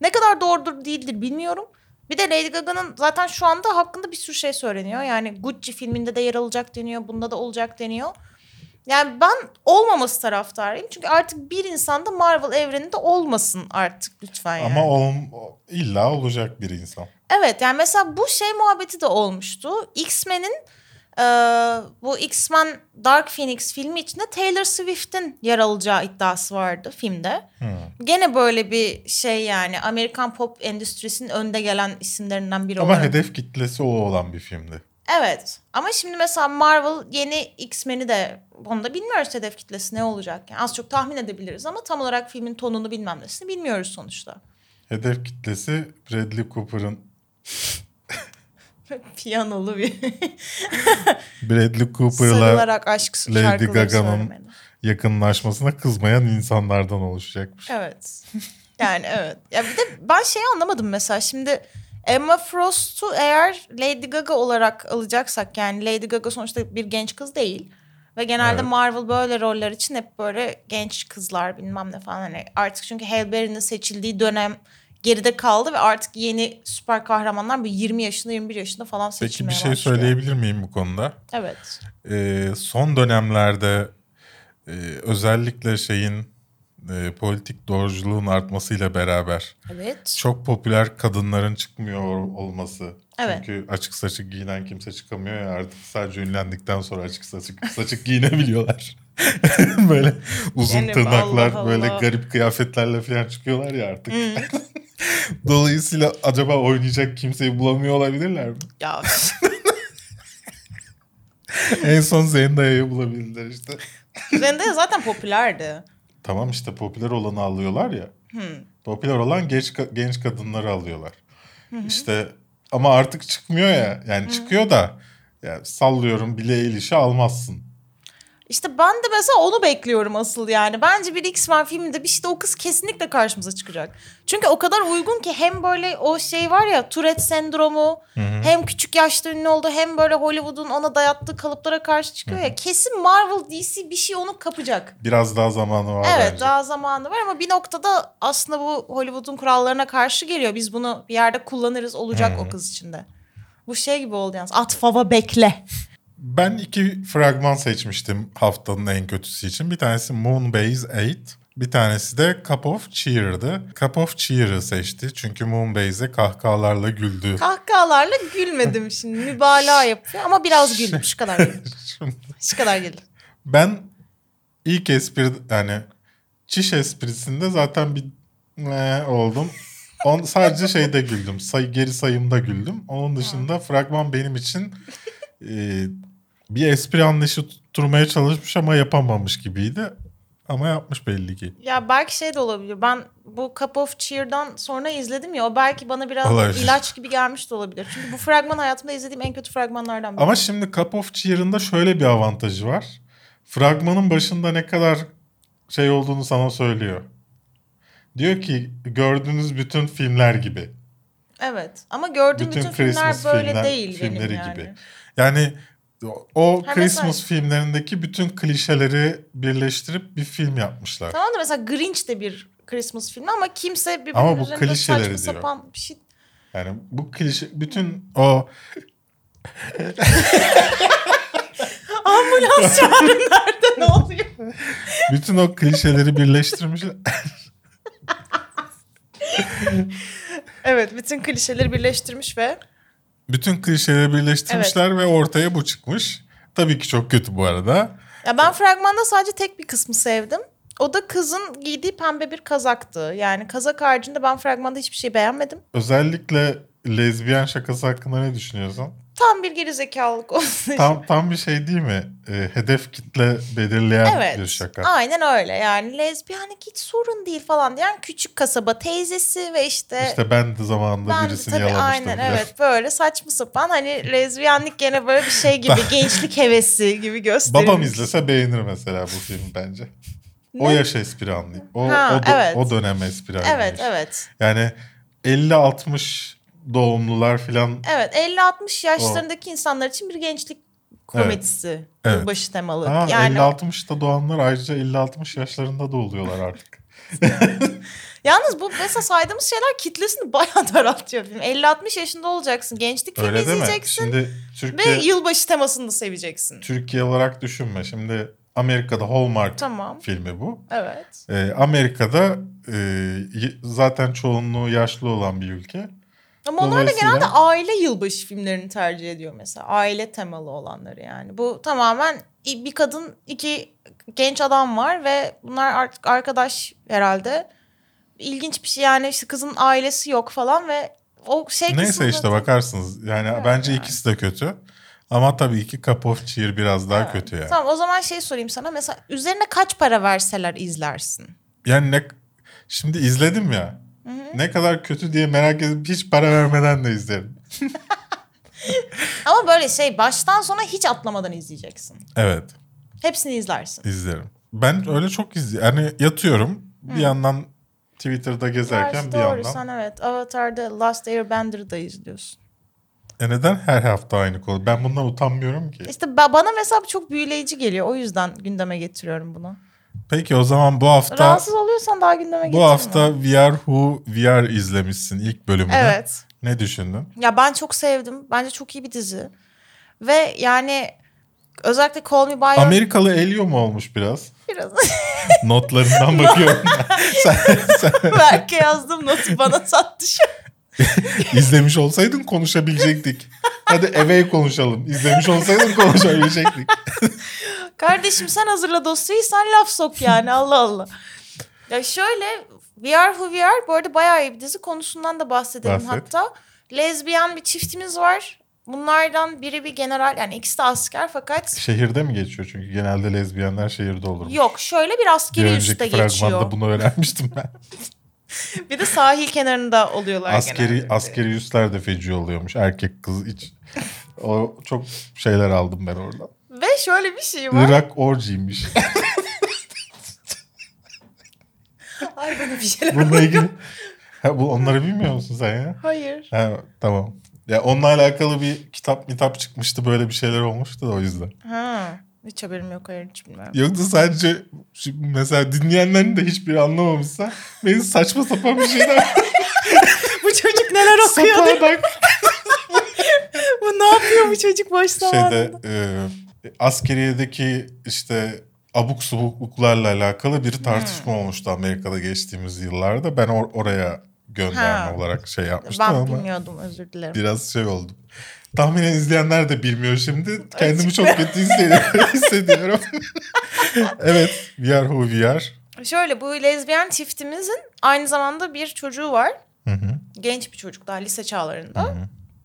Ne kadar doğrudur değildir bilmiyorum. Bir de Lady Gaga'nın zaten şu anda hakkında bir sürü şey söyleniyor. Yani Gucci filminde de yer alacak deniyor. Bunda da olacak deniyor. Yani ben olmaması taraftarıyım. Çünkü artık bir insan da Marvel evreninde olmasın artık lütfen yani. Ama ol, illa olacak bir insan. Evet yani mesela bu şey muhabbeti de olmuştu. X-Men'in e, bu X-Men Dark Phoenix filmi içinde Taylor Swift'in yer alacağı iddiası vardı filmde. Hmm. Gene böyle bir şey yani Amerikan pop endüstrisinin önde gelen isimlerinden biri Ama olarak. hedef kitlesi o olan bir filmdi. Evet ama şimdi mesela Marvel yeni X-Men'i de onu da bilmiyoruz hedef kitlesi ne olacak. Yani az çok tahmin edebiliriz ama tam olarak filmin tonunu bilmem nesini bilmiyoruz sonuçta. Hedef kitlesi Bradley Cooper'ın Piyanolu bir Bradley Cooper'la Lady Gaga'nın yakınlaşmasına kızmayan insanlardan oluşacakmış. Evet. Yani evet. Ya bir de ben şeyi anlamadım mesela şimdi Emma Frost'u eğer Lady Gaga olarak alacaksak yani Lady Gaga sonuçta bir genç kız değil. Ve genelde Evet. Marvel böyle roller için hep böyle genç kızlar bilmem ne falan. Hani artık çünkü Halle Berry'nin seçildiği dönem geride kaldı ve artık yeni süper kahramanlar bir 20 yaşında 21 yaşında falan Peki seçilmeye bir şey başlıyor. söyleyebilir miyim bu konuda? Evet. Ee, son dönemlerde e, özellikle şeyin e, politik doğruculuğun artmasıyla beraber Evet. çok popüler kadınların çıkmıyor olması. Evet. Çünkü açık saçık giyinen kimse çıkamıyor ya artık sadece ünlendikten sonra açık saçık saçık giyinebiliyorlar. böyle uzun Yani tırnaklar Allah böyle Allah. garip kıyafetlerle falan çıkıyorlar ya artık. Hı. Dolayısıyla acaba oynayacak kimseyi bulamıyor olabilirler mi? ya en son Zendaya'yı bulabildiler işte. Zendaya zaten popülerdi. Tamam işte popüler olanı alıyorlar ya. Hmm. Popüler olan genç genç kadınları alıyorlar. İşte ama artık çıkmıyor ya. Yani çıkıyor da ya sallıyorum bile Eilish'i almazsın. İşte ben de mesela onu bekliyorum asıl yani. Bence bir X-Men filminde bir işte o kız kesinlikle karşımıza çıkacak. Çünkü o kadar uygun ki hem böyle o şey var ya Tourette sendromu hem küçük yaşta ünlü oldu hem böyle Hollywood'un ona dayattığı kalıplara karşı çıkıyor ya. Kesin Marvel DC bir şey onu kapacak. Biraz daha zamanı var Evet bence. daha zamanı var ama bir noktada aslında bu Hollywood'un kurallarına karşı geliyor. Biz bunu bir yerde kullanırız olacak o kız içinde. Bu şey gibi oldu yalnız. At fava bekle. Ben iki fragman seçmiştim haftanın en kötüsü için. Bir tanesi Moonbase 8. Bir tanesi de Cup of Cheer'dı. Cup of Cheer'ı seçti. Çünkü Moonbase'e kahkahalarla güldü. Kahkahalarla gülmedim şimdi. Mübalağa yapıyor ama biraz güldüm. Şu kadar güldüm. Şu kadar güldüm. ben ilk espri yani çiş esprisinde zaten bir ne oldum. On, sadece şeyde güldüm. Say, geri sayımda güldüm. Onun dışında fragman benim için e, bir espri anlayışı tutturmaya çalışmış ama yapamamış gibiydi. Ama yapmış belli ki. Ya belki şey de olabilir. Ben bu Cup of Cheer'dan sonra izledim ya. O belki bana biraz Olabilir. ilaç gibi gelmiş de olabilir. Çünkü bu fragman hayatımda izlediğim en kötü fragmanlardan biri. Ama şimdi Cup of Cheer'ın da şöyle bir avantajı var. Fragmanın başında ne kadar şey olduğunu sana söylüyor. Diyor ki gördüğünüz bütün filmler gibi. Evet. Ama gördüğüm bütün, Bütün filmler böyle filmler- değil benim filmleri yani. gibi. Yani o- Ha, Christmas mesela- filmlerindeki bütün klişeleri birleştirip bir film yapmışlar. Tamam da mesela Grinch de bir Christmas filmi ama kimse birbirinin Ama bu klişeleri diyor. sapan bir şey. Yani bu klişe bütün o Ambulans çağırın nereden ne oluyor? Bütün o klişeleri birleştirmiş. Evet bütün klişeleri birleştirmiş ve Bütün klişeleri birleştirmişler ve ortaya bu çıkmış. Tabii ki çok kötü bu arada. ya ben fragmanda sadece tek bir kısmı sevdim. O da kızın giydiği pembe bir kazaktı. Yani kazak haricinde ben fragmanda hiçbir şey beğenmedim. Özellikle lezbiyen şakası hakkında ne düşünüyorsun? Tam bir gerizekalılık olsun. Tam tam bir şey değil mi? Ee, hedef kitle belirleyen Evet. bir şaka. Aynen öyle yani lezbiyenlik hiç sorun değil falan diyen küçük kasaba teyzesi ve işte, İşte ben de zamanında ben birisini tabii yalamıştım. aynen diye. evet böyle saçma sapan hani lezbiyenlik gene böyle bir şey gibi gençlik hevesi gibi gösterilmiş. Babam izlese beğenir mesela bu filmi bence. O Ne? yaş espri anlayıp. O, Ha, o, evet. o dönem espri Evet anlayış. evet. Yani 50-60 doğumlular filan Evet 50-60 yaşlarındaki insanlar için bir gençlik komedisi. Evet. Yılbaşı temalı. Ha, yani 50-60'da doğanlar ayrıca 50-60 yaşlarında da oluyorlar artık. Yalnız bu mesela saydığımız şeyler kitlesini bayağı daraltıyor film. 50-60 yaşında olacaksın. Gençlik filmi Öyle değil mi? izleyeceksin. Şimdi Ve Türkiye, yılbaşı temasını da seveceksin. Türkiye olarak düşünme. Şimdi Amerika'da Hallmark Tamam. filmi bu. Evet. Ee, Amerika'da e, zaten çoğunluğu yaşlı olan bir ülke. Ama onlar da genelde aile yılbaşı filmlerini tercih ediyor mesela. Aile temalı olanları yani. Bu tamamen bir kadın, iki genç adam var ve bunlar artık arkadaş herhalde. İlginç bir şey yani işte kızın ailesi yok falan ve o şey Neyse kısmında- işte bakarsınız. Yani Evet, bence yani. ikisi de kötü. Ama tabii ki Cup of Cheer biraz daha Evet. kötü yani. Tamam o zaman şey sorayım sana. Mesela üzerine kaç para verseler izlersin? Yani ne şimdi izledim ya. Ne kadar kötü diye merak edip hiç para vermeden de izlerim. Ama böyle şey baştan sona hiç atlamadan izleyeceksin. Evet, Hepsini izlersin. izlerim. Ben öyle çok izliyorum. Yani yatıyorum. Bir yandan Twitter'da gezerken Gerçi bir doğru yandan. sen evet Avatar'da Last Airbender'ı da izliyorsun. E neden her hafta aynı konu? Ben bundan utanmıyorum ki. İşte ba- bana mesela çok büyüleyici geliyor. O yüzden gündeme getiriyorum bunu. Peki o zaman bu hafta Rahatsız oluyorsan daha gündeme getirme. bu hafta VR Who VR izlemişsin ilk bölümünü. Evet. Ne düşündün? Ya ben çok sevdim. Bence çok iyi bir dizi. Ve yani özellikle Call Me By Your... Amerikalı Elio mu olmuş biraz? Biraz Notlarından bakıyorum. sen, sen Berke yazdım notu bana sattı şu izlemiş olsaydın konuşabilecektik. Hadi eve konuşalım. İzlemiş olsaydın konuşabilecektik. Kardeşim sen hazırla dosyayı sen laf sok yani Allah Allah. Ya şöyle VR Who We Are bu arada bayağı iyi bir dizi konusundan da bahsedelim Bahset. hatta. Lezbiyen bir çiftimiz var. Bunlardan biri bir general yani ikisi de asker fakat Şehirde mi geçiyor? Çünkü genelde lezbiyenler şehirde olur. yok şöyle bir Bir askeri üste önceki fragmanda geçiyor. bunu öğrenmiştim ben. Bir de sahil kenarında oluyorlar askeri genelde. askeri üsler de feci oluyormuş. Erkek kız hiç. O çok şeyler aldım ben oradan. Ve şöyle bir şey var. Irak orciymiş. Ay bana bir şeyler Bununla ilgili. Ha, bu onları bilmiyor musun sen ya? Hayır. Ha, tamam. Ya onunla alakalı bir kitap kitap çıkmıştı böyle bir şeyler olmuştu da o yüzden. Ha, hiç haberim yok hayır hiç bilmiyorum. Yoksa sadece mesela dinleyenlerin de hiçbiri anlamamışsa benim saçma sapan bir şeyler bu çocuk neler okuyor? sapağa bak. bu ne yapıyor bu çocuk boş zamanında? Şeyde e, askeriyedeki işte abuk subukluklarla alakalı bir tartışma olmuştu Amerika'da geçtiğimiz yıllarda. Ben or- oraya gönderme Ha. olarak şey yapmıştım Ben ama bilmiyordum özür dilerim. biraz şey oldum. Tahminen izleyenler de bilmiyor şimdi. Kendimi çok kötü hissediyorum. evet, VR Who VR. Şöyle bu lezbiyen çiftimizin aynı zamanda bir çocuğu var. Hı hı. Genç bir çocuk daha lise çağlarında.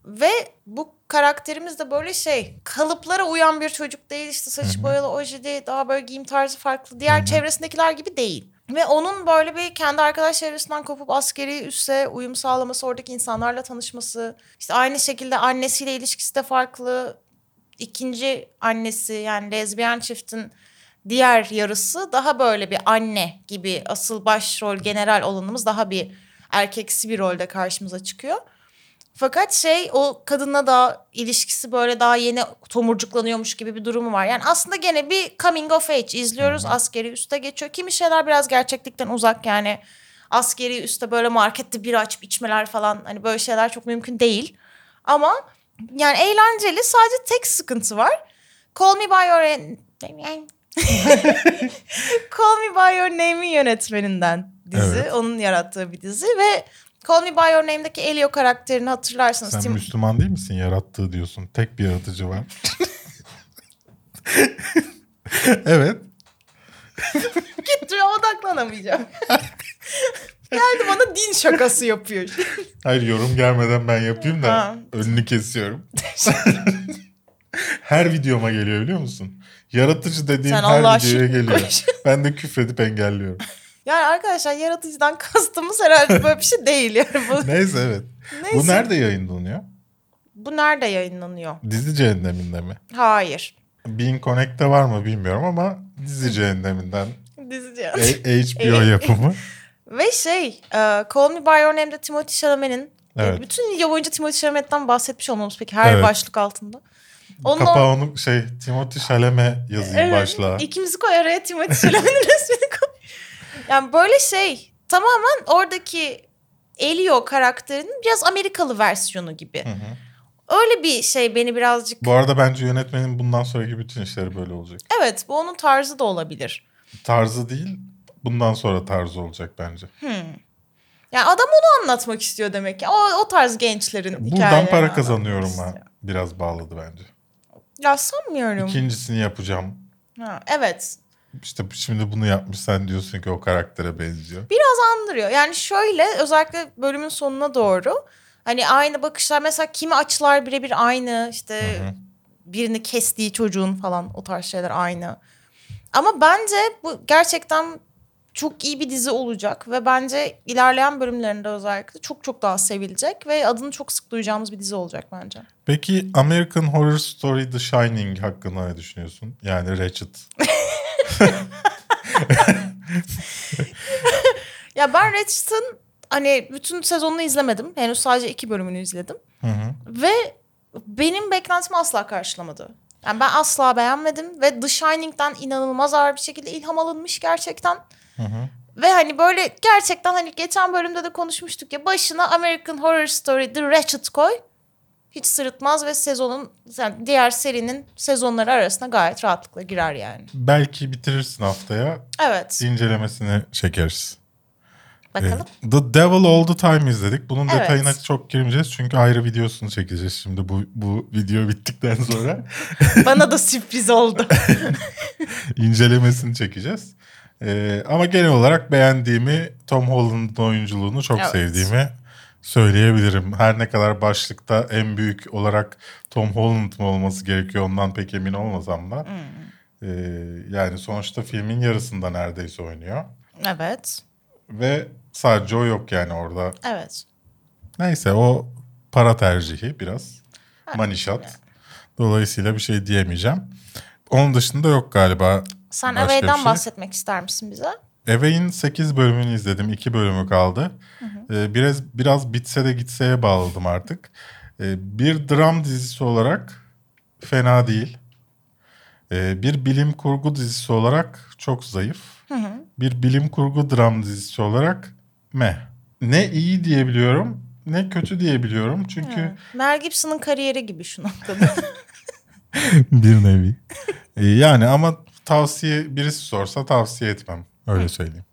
Ve bu karakterimiz de böyle şey kalıplara uyan bir çocuk değil işte saçı boyalı oje değil daha böyle giyim tarzı farklı diğer çevresindekiler gibi değil. Ve onun böyle bir kendi arkadaş çevresinden kopup askeri üsse uyum sağlaması, oradaki insanlarla tanışması. işte aynı şekilde annesiyle ilişkisi de farklı. İkinci annesi yani lezbiyen çiftin diğer yarısı daha böyle bir anne gibi asıl başrol general olanımız daha bir erkeksi bir rolde karşımıza çıkıyor. Fakat şey o kadınla da ilişkisi böyle daha yeni tomurcuklanıyormuş gibi bir durumu var. Yani aslında gene bir coming of age izliyoruz. Askeri üste geçiyor. Kimi şeyler biraz gerçeklikten uzak yani. Askeri üste böyle markette bir açıp içmeler falan hani böyle şeyler çok mümkün değil. Ama yani eğlenceli sadece tek sıkıntı var. Call Me By Your Call Me By Your Name'in yönetmeninden dizi. Evet. Onun yarattığı bir dizi ve Call Me By Your Name'deki Elio karakterini hatırlarsınız. Sen Tim- Müslüman değil misin? Yarattığı diyorsun. Tek bir yaratıcı var. evet. Gitti odaklanamayacağım. Geldi bana din şakası yapıyor. Hayır yorum gelmeden ben yapayım da Ha. önünü kesiyorum. her videoma geliyor biliyor musun? Yaratıcı dediğim Sen her Allah'a videoya geliyor. konuş. Ben de küfredip engelliyorum. Yani arkadaşlar yaratıcıdan kastımız herhalde böyle bir şey değil. Yani bu, Neyse evet. Neyse. Bu nerede yayınlanıyor? bu nerede yayınlanıyor? Dizi cehenneminde mi? Hayır. Bean Connect'te var mı bilmiyorum ama dizi cehenneminden Dizi A- HBO yapımı. Ve şey, e, Call Me By Your Name'de Timothy Chalamet'in e, Evet. bütün video boyunca Timothy Chalamet'ten bahsetmiş olmamız peki her Evet. başlık altında. Onun o- Kapağı onun şey Timothy Chalamet yazayım Evet, başlığa. İkimizi koy araya Timothy Chalamet'in resmini koy. Yani böyle şey tamamen oradaki Elio karakterinin biraz Amerikalı versiyonu gibi. Hı hı. Öyle bir şey beni birazcık... Bu arada bence yönetmenin bundan sonraki bütün işleri böyle olacak. Evet bu onun tarzı da olabilir. Tarzı değil, bundan sonra tarzı olacak bence. Yani adam onu anlatmak istiyor demek ki. O, o tarz gençlerin Buradan para kazanıyorum ha. Biraz bağladı bence. Ya sanmıyorum. İkincisini yapacağım. Ha, evet. İşte şimdi bunu yapmış sen diyorsun ki o karaktere benziyor. Biraz andırıyor. Yani şöyle özellikle bölümün sonuna doğru hani aynı bakışlar mesela kimi açılar birebir aynı işte Hı hı. birini kestiği çocuğun falan o tarz şeyler aynı. Ama bence bu gerçekten çok iyi bir dizi olacak ve bence ilerleyen bölümlerinde özellikle çok çok daha sevilecek ve adını çok sık duyacağımız bir dizi olacak bence. Peki American Horror Story The Shining hakkında ne düşünüyorsun? Yani Ratchet. Ya ben Ratchet'ın hani bütün sezonunu izlemedim. Henüz sadece iki bölümünü izledim. Hı hı. Ve benim beklentimi asla karşılamadı. Yani ben asla beğenmedim ve The Shining'den inanılmaz ağır bir şekilde ilham alınmış gerçekten. Hı hı. Ve hani böyle gerçekten hani geçen bölümde de konuşmuştuk ya başına American Horror Story The Ratchet koy. Hiç sırıtmaz ve sezonun yani diğer serinin sezonları arasına gayet rahatlıkla girer yani. Belki bitirirsin haftaya. Evet. İncelemesini çekeriz. Bakalım. Ee, The Devil All The Time izledik. Bunun Evet. detayına çok girmeyeceğiz. Çünkü ayrı videosunu çekeceğiz şimdi bu, bu video bittikten sonra. Bana da sürpriz oldu. incelemesini çekeceğiz. Ee, ama genel olarak beğendiğimi Tom Holland'ın oyunculuğunu çok Evet. sevdiğimi söyleyebilirim. Her ne kadar başlıkta en büyük olarak Tom Holland mı olması gerekiyor ondan pek emin olmasam da. Hmm. Ee, yani sonuçta filmin yarısında neredeyse oynuyor. Evet. Ve sadece o yok yani orada. Evet. Neyse o para tercihi biraz. Money shot. Dolayısıyla bir şey diyemeyeceğim. Onun dışında yok galiba. Sen Away'den şey? bahsetmek ister misin bize? Away'in 8 bölümünü izledim. 2 bölümü kaldı. Ee, biraz biraz bitse de gitseye bağladım artık. Ee, bir dram dizisi olarak fena değil. Ee, bir bilim kurgu dizisi olarak çok zayıf. Hı hı. Bir bilim kurgu dram dizisi olarak meh. Ne iyi diyebiliyorum ne kötü diyebiliyorum. Çünkü Hı. Mel Gibson'ın kariyeri gibi şu noktada. bir nevi. Yani ama tavsiye birisi sorsa tavsiye etmem. Öyle söyleyeyim.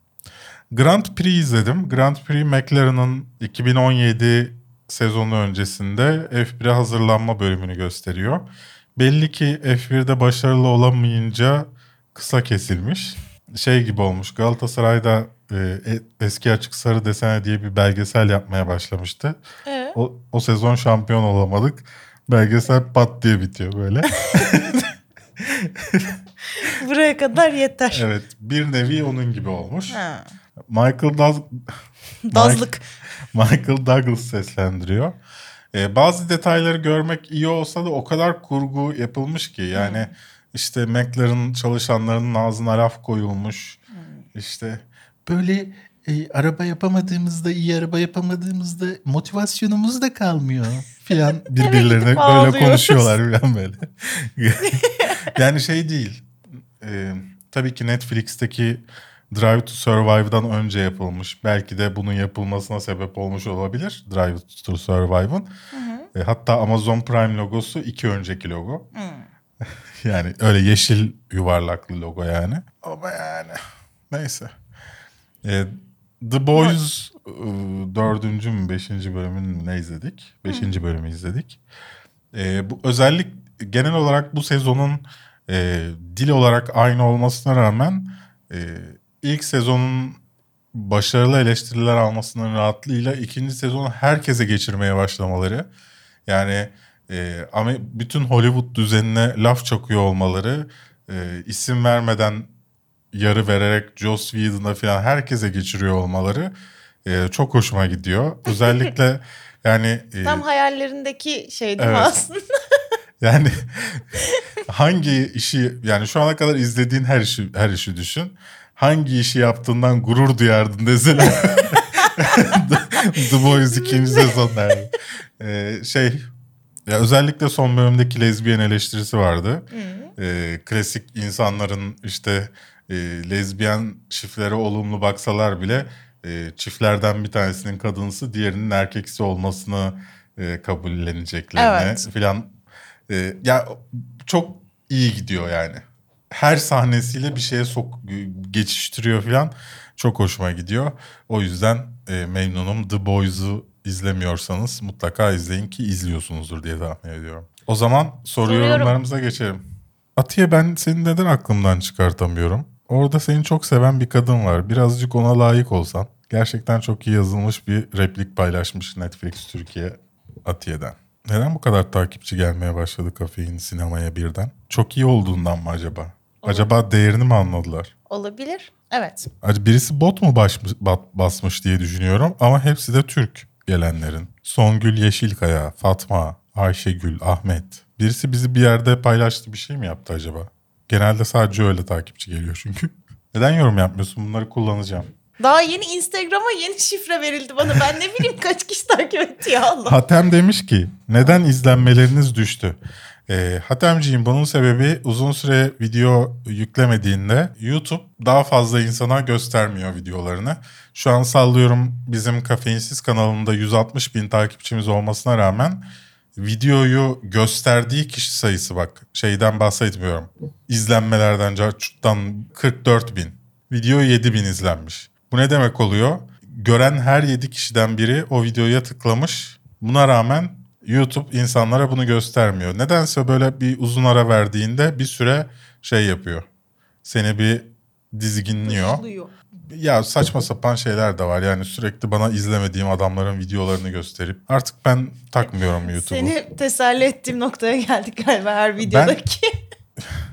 Grand Prix izledim. Grand Prix McLaren'ın 2017 sezonu öncesinde F1'e hazırlanma bölümünü gösteriyor. Belli ki F1'de başarılı olamayınca kısa kesilmiş. Şey gibi olmuş Galatasaray'da e, e- eski açık sarı desene diye bir belgesel yapmaya başlamıştı. Ee? O, o sezon şampiyon olamadık. Belgesel pat diye bitiyor böyle. Buraya kadar yeter. evet bir nevi onun gibi olmuş. Ha. Michael Dazlık. Michael Douglas seslendiriyor. Ee, bazı detayları görmek iyi olsa da o kadar kurgu yapılmış ki yani işte McLaren çalışanlarının ağzına laf koyulmuş. İşte böyle e, araba yapamadığımızda iyi araba yapamadığımızda motivasyonumuz da kalmıyor filan birbirlerine böyle ağlıyoruz. konuşuyorlar filan böyle. yani şey değil. E, tabii ki Netflix'teki Drive to Survive'dan önce yapılmış. Belki de bunun yapılmasına sebep olmuş olabilir Drive to Survive'ın. E, hatta Amazon Prime logosu iki önceki logo. Hı. yani öyle yeşil yuvarlaklı logo yani. Ama yani neyse. E, The Boys dördüncü mü beşinci bölümünü mü ne izledik? Beşinci bölümü izledik. E, bu özellik genel olarak bu sezonun e, dil olarak aynı olmasına rağmen e, ilk sezonun başarılı eleştiriler almasının rahatlığıyla ikinci sezonu herkese geçirmeye başlamaları. Yani e, ama bütün Hollywood düzenine laf çakıyor olmaları, e, isim vermeden yarı vererek Joss Whedon'a falan herkese geçiriyor olmaları e, çok hoşuma gidiyor. Özellikle yani... E, Tam hayallerindeki şey değil mi Evet. aslında? Yani hangi işi yani şu ana kadar izlediğin her işi her işi düşün. Hangi işi yaptığından gurur duyardın desene. The Boys ikinci sezon yani. Ee, şey ya özellikle son bölümdeki lezbiyen eleştirisi vardı. Ee, klasik insanların işte e, lezbiyen çiftlere olumlu baksalar bile e, çiftlerden bir tanesinin kadınsı diğerinin erkeksi olmasını e, kabulleneceklerini Evet. filan e, ya çok iyi gidiyor yani. Her sahnesiyle bir şeye sok geçiştiriyor filan. Çok hoşuma gidiyor. O yüzden e, memnunum. The Boys'u izlemiyorsanız mutlaka izleyin ki izliyorsunuzdur diye tahmin ediyorum. O zaman soru Soruyorum. yorumlarımıza geçelim. Atiye ben seni neden aklımdan çıkartamıyorum? Orada seni çok seven bir kadın var. Birazcık ona layık olsan. Gerçekten çok iyi yazılmış bir replik paylaşmış Netflix Türkiye Atiye'den. Neden bu kadar takipçi gelmeye başladı kafein sinemaya birden? Çok iyi olduğundan mı acaba? Acaba değerini mi anladılar? Olabilir. Evet. Birisi bot mu başmış, bat- basmış diye düşünüyorum ama hepsi de Türk gelenlerin. Songül Yeşilkaya, Fatma, Ayşegül, Ahmet. Birisi bizi bir yerde paylaştı bir şey mi yaptı acaba? Genelde sadece öyle takipçi geliyor çünkü. Neden yorum yapmıyorsun? Bunları kullanacağım. Daha yeni Instagram'a yeni şifre verildi bana. Ben ne bileyim kaç kişi takip etti ya Allah. Hatem demiş ki neden izlenmeleriniz düştü? Ee, Hatemciğim bunun sebebi uzun süre video yüklemediğinde YouTube daha fazla insana göstermiyor videolarını. Şu an sallıyorum bizim Kafeinsiz kanalında 160 bin takipçimiz olmasına rağmen videoyu gösterdiği kişi sayısı bak şeyden bahsetmiyorum. İzlenmelerden, carçuttan 44 bin. Video 7 bin izlenmiş. Bu ne demek oluyor? Gören her 7 kişiden biri o videoya tıklamış. Buna rağmen YouTube insanlara bunu göstermiyor. Nedense böyle bir uzun ara verdiğinde bir süre şey yapıyor. Seni bir dizginliyor. Duyuyor. Ya saçma sapan şeyler de var. Yani sürekli bana izlemediğim adamların videolarını gösterip artık ben takmıyorum YouTube'u. Seni teselli ettiğim noktaya geldik galiba her videodaki.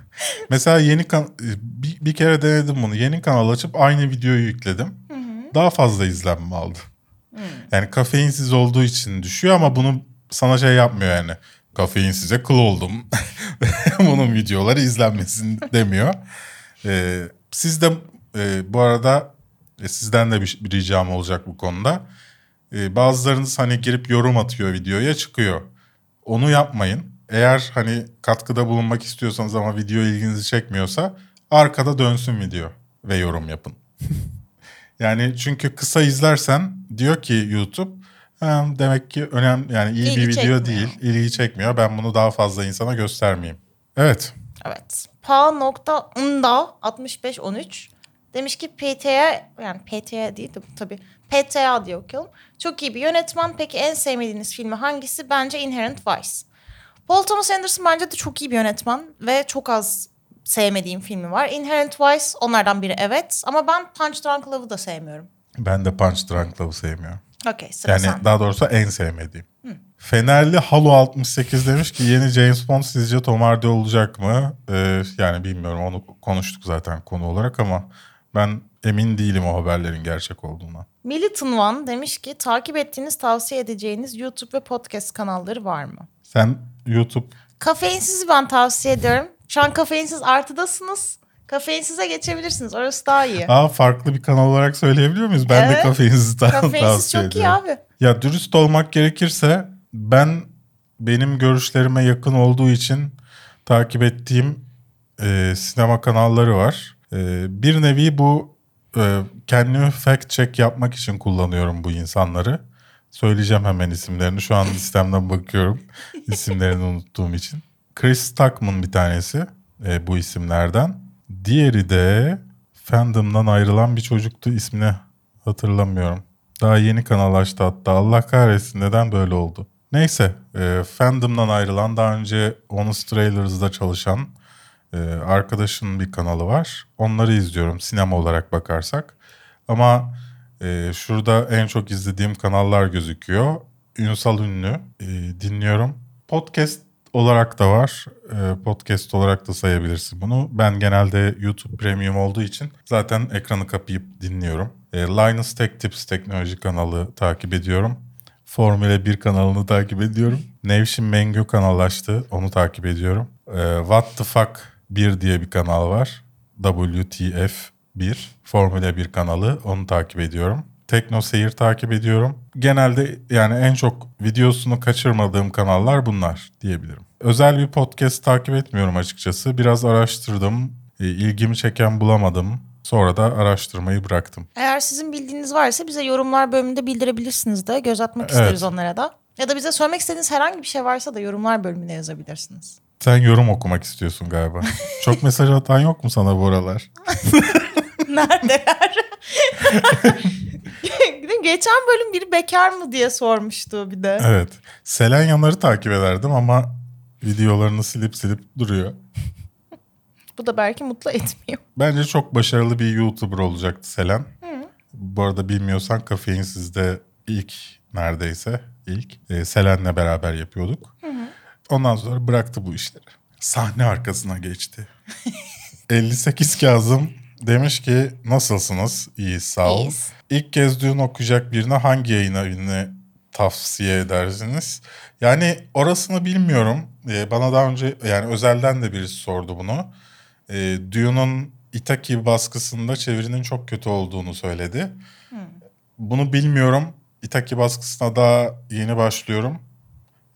Mesela yeni kan bir, bir kere denedim bunu. Yeni kanal açıp aynı videoyu yükledim. Daha fazla izlenme aldı. Yani kafeinsiz olduğu için düşüyor ama bunu sana şey yapmıyor yani. Kafeinsize kıl oldum. Bunun videoları izlenmesin demiyor. Ee, siz de e, bu arada e, sizden de bir, bir ricam olacak bu konuda. Ee, bazılarınız hani girip yorum atıyor videoya çıkıyor. Onu yapmayın. Eğer hani katkıda bulunmak istiyorsanız ama video ilginizi çekmiyorsa arkada dönsün video ve yorum yapın. yani çünkü kısa izlersen diyor ki YouTube "Ha, demek ki önemli yani iyi İlgi bir video çekmiyor." değil, ilgi çekmiyor. Ben bunu daha fazla insana göstermeyeyim. Evet. Evet. Pa.ında 6513 demiş ki PTA yani PTA değil de tabii PTA diye okuyalım. Çok iyi bir yönetmen. Peki en sevmediğiniz filmi hangisi? Bence Inherent Vice. Paul Thomas Anderson bence de çok iyi bir yönetmen ve çok az sevmediğim filmi var. Inherent Vice onlardan biri evet ama ben Punch Drunk Love'ı da sevmiyorum. Ben de Punch Drunk Love'ı sevmiyorum. Okey sıra Yani sende. daha doğrusu en sevmediğim. Fenerli Halo 68 demiş ki yeni James Bond sizce Tom Hardy olacak mı? Ee, yani bilmiyorum onu konuştuk zaten konu olarak ama ben emin değilim o haberlerin gerçek olduğuna. Militon One demiş ki takip ettiğiniz tavsiye edeceğiniz YouTube ve podcast kanalları var mı? Sen YouTube Kafeinsiz ben tavsiye ederim. Şu an kafeinsiz artıdasınız. Kafeinsize geçebilirsiniz. Orası daha iyi. Aa farklı bir kanal olarak söyleyebiliyor muyuz? Ben de Evet. kafeinsiz ta- Kafeinsiz tavsiye çok iyi ediyorum. abi. Ya dürüst olmak gerekirse ben benim görüşlerime yakın olduğu için takip ettiğim e, sinema kanalları var. E, bir nevi bu e, kendimi fact check yapmak için kullanıyorum bu insanları. Söyleyeceğim hemen isimlerini. Şu an listemden bakıyorum isimlerini unuttuğum için. Chris Tuckman bir tanesi e, bu isimlerden. Diğeri de fandom'dan ayrılan bir çocuktu ismini hatırlamıyorum. Daha yeni kanal açtı hatta. Allah kahretsin neden böyle oldu. Neyse e, fandom'dan ayrılan daha önce Honest Trailers'da çalışan e, arkadaşın bir kanalı var. Onları izliyorum sinema olarak bakarsak. Ama e, şurada en çok izlediğim kanallar gözüküyor. Ünsal Ünlü e, dinliyorum. Podcast olarak da var. E, podcast olarak da sayabilirsin bunu. Ben genelde YouTube Premium olduğu için zaten ekranı kapayıp dinliyorum. E, Linus Tech Tips teknoloji kanalı takip ediyorum. Formula 1 kanalını takip ediyorum. Nevşin Mengü kanal. Onu takip ediyorum. E, What the Fuck 1 diye bir kanal var. WTF 1. Formula 1 kanalı. Onu takip ediyorum. Tekno Seyir takip ediyorum. Genelde yani en çok videosunu kaçırmadığım kanallar bunlar diyebilirim. Özel bir podcast takip etmiyorum açıkçası. Biraz araştırdım. E, ilgimi çeken bulamadım. Sonra da araştırmayı bıraktım. Eğer sizin bildiğiniz varsa bize yorumlar bölümünde bildirebilirsiniz de. Göz atmak Evet. isteriz onlara da. Ya da bize söylemek istediğiniz herhangi bir şey varsa da yorumlar bölümüne yazabilirsiniz. Sen yorum okumak istiyorsun galiba. Çok mesaj atan yok mu sana bu aralar? Neredeler? Geçen bölüm biri bekar mı diye sormuştu bir de. Evet. Selenyanları takip ederdim ama videolarını silip silip duruyor. Bu da belki mutlu etmiyor. Bence çok başarılı bir YouTuber olacaktı Selen. Bu arada bilmiyorsan Kafeinsiz'de ilk neredeyse ilk e, Selen'le beraber yapıyorduk. Ondan sonra bıraktı bu işleri. Sahne arkasına geçti. 58 Kazım demiş ki nasılsınız? İyiyiz sağ olun. İyiyiz. İlk kez düğün okuyacak birine hangi yayın evini tavsiye edersiniz? Yani orasını bilmiyorum. Ee, bana daha önce yani özelden de birisi sordu bunu. Ee, Dune'un Itaki baskısında çevirinin çok kötü olduğunu söyledi. Bunu bilmiyorum. Itaki baskısına daha yeni başlıyorum.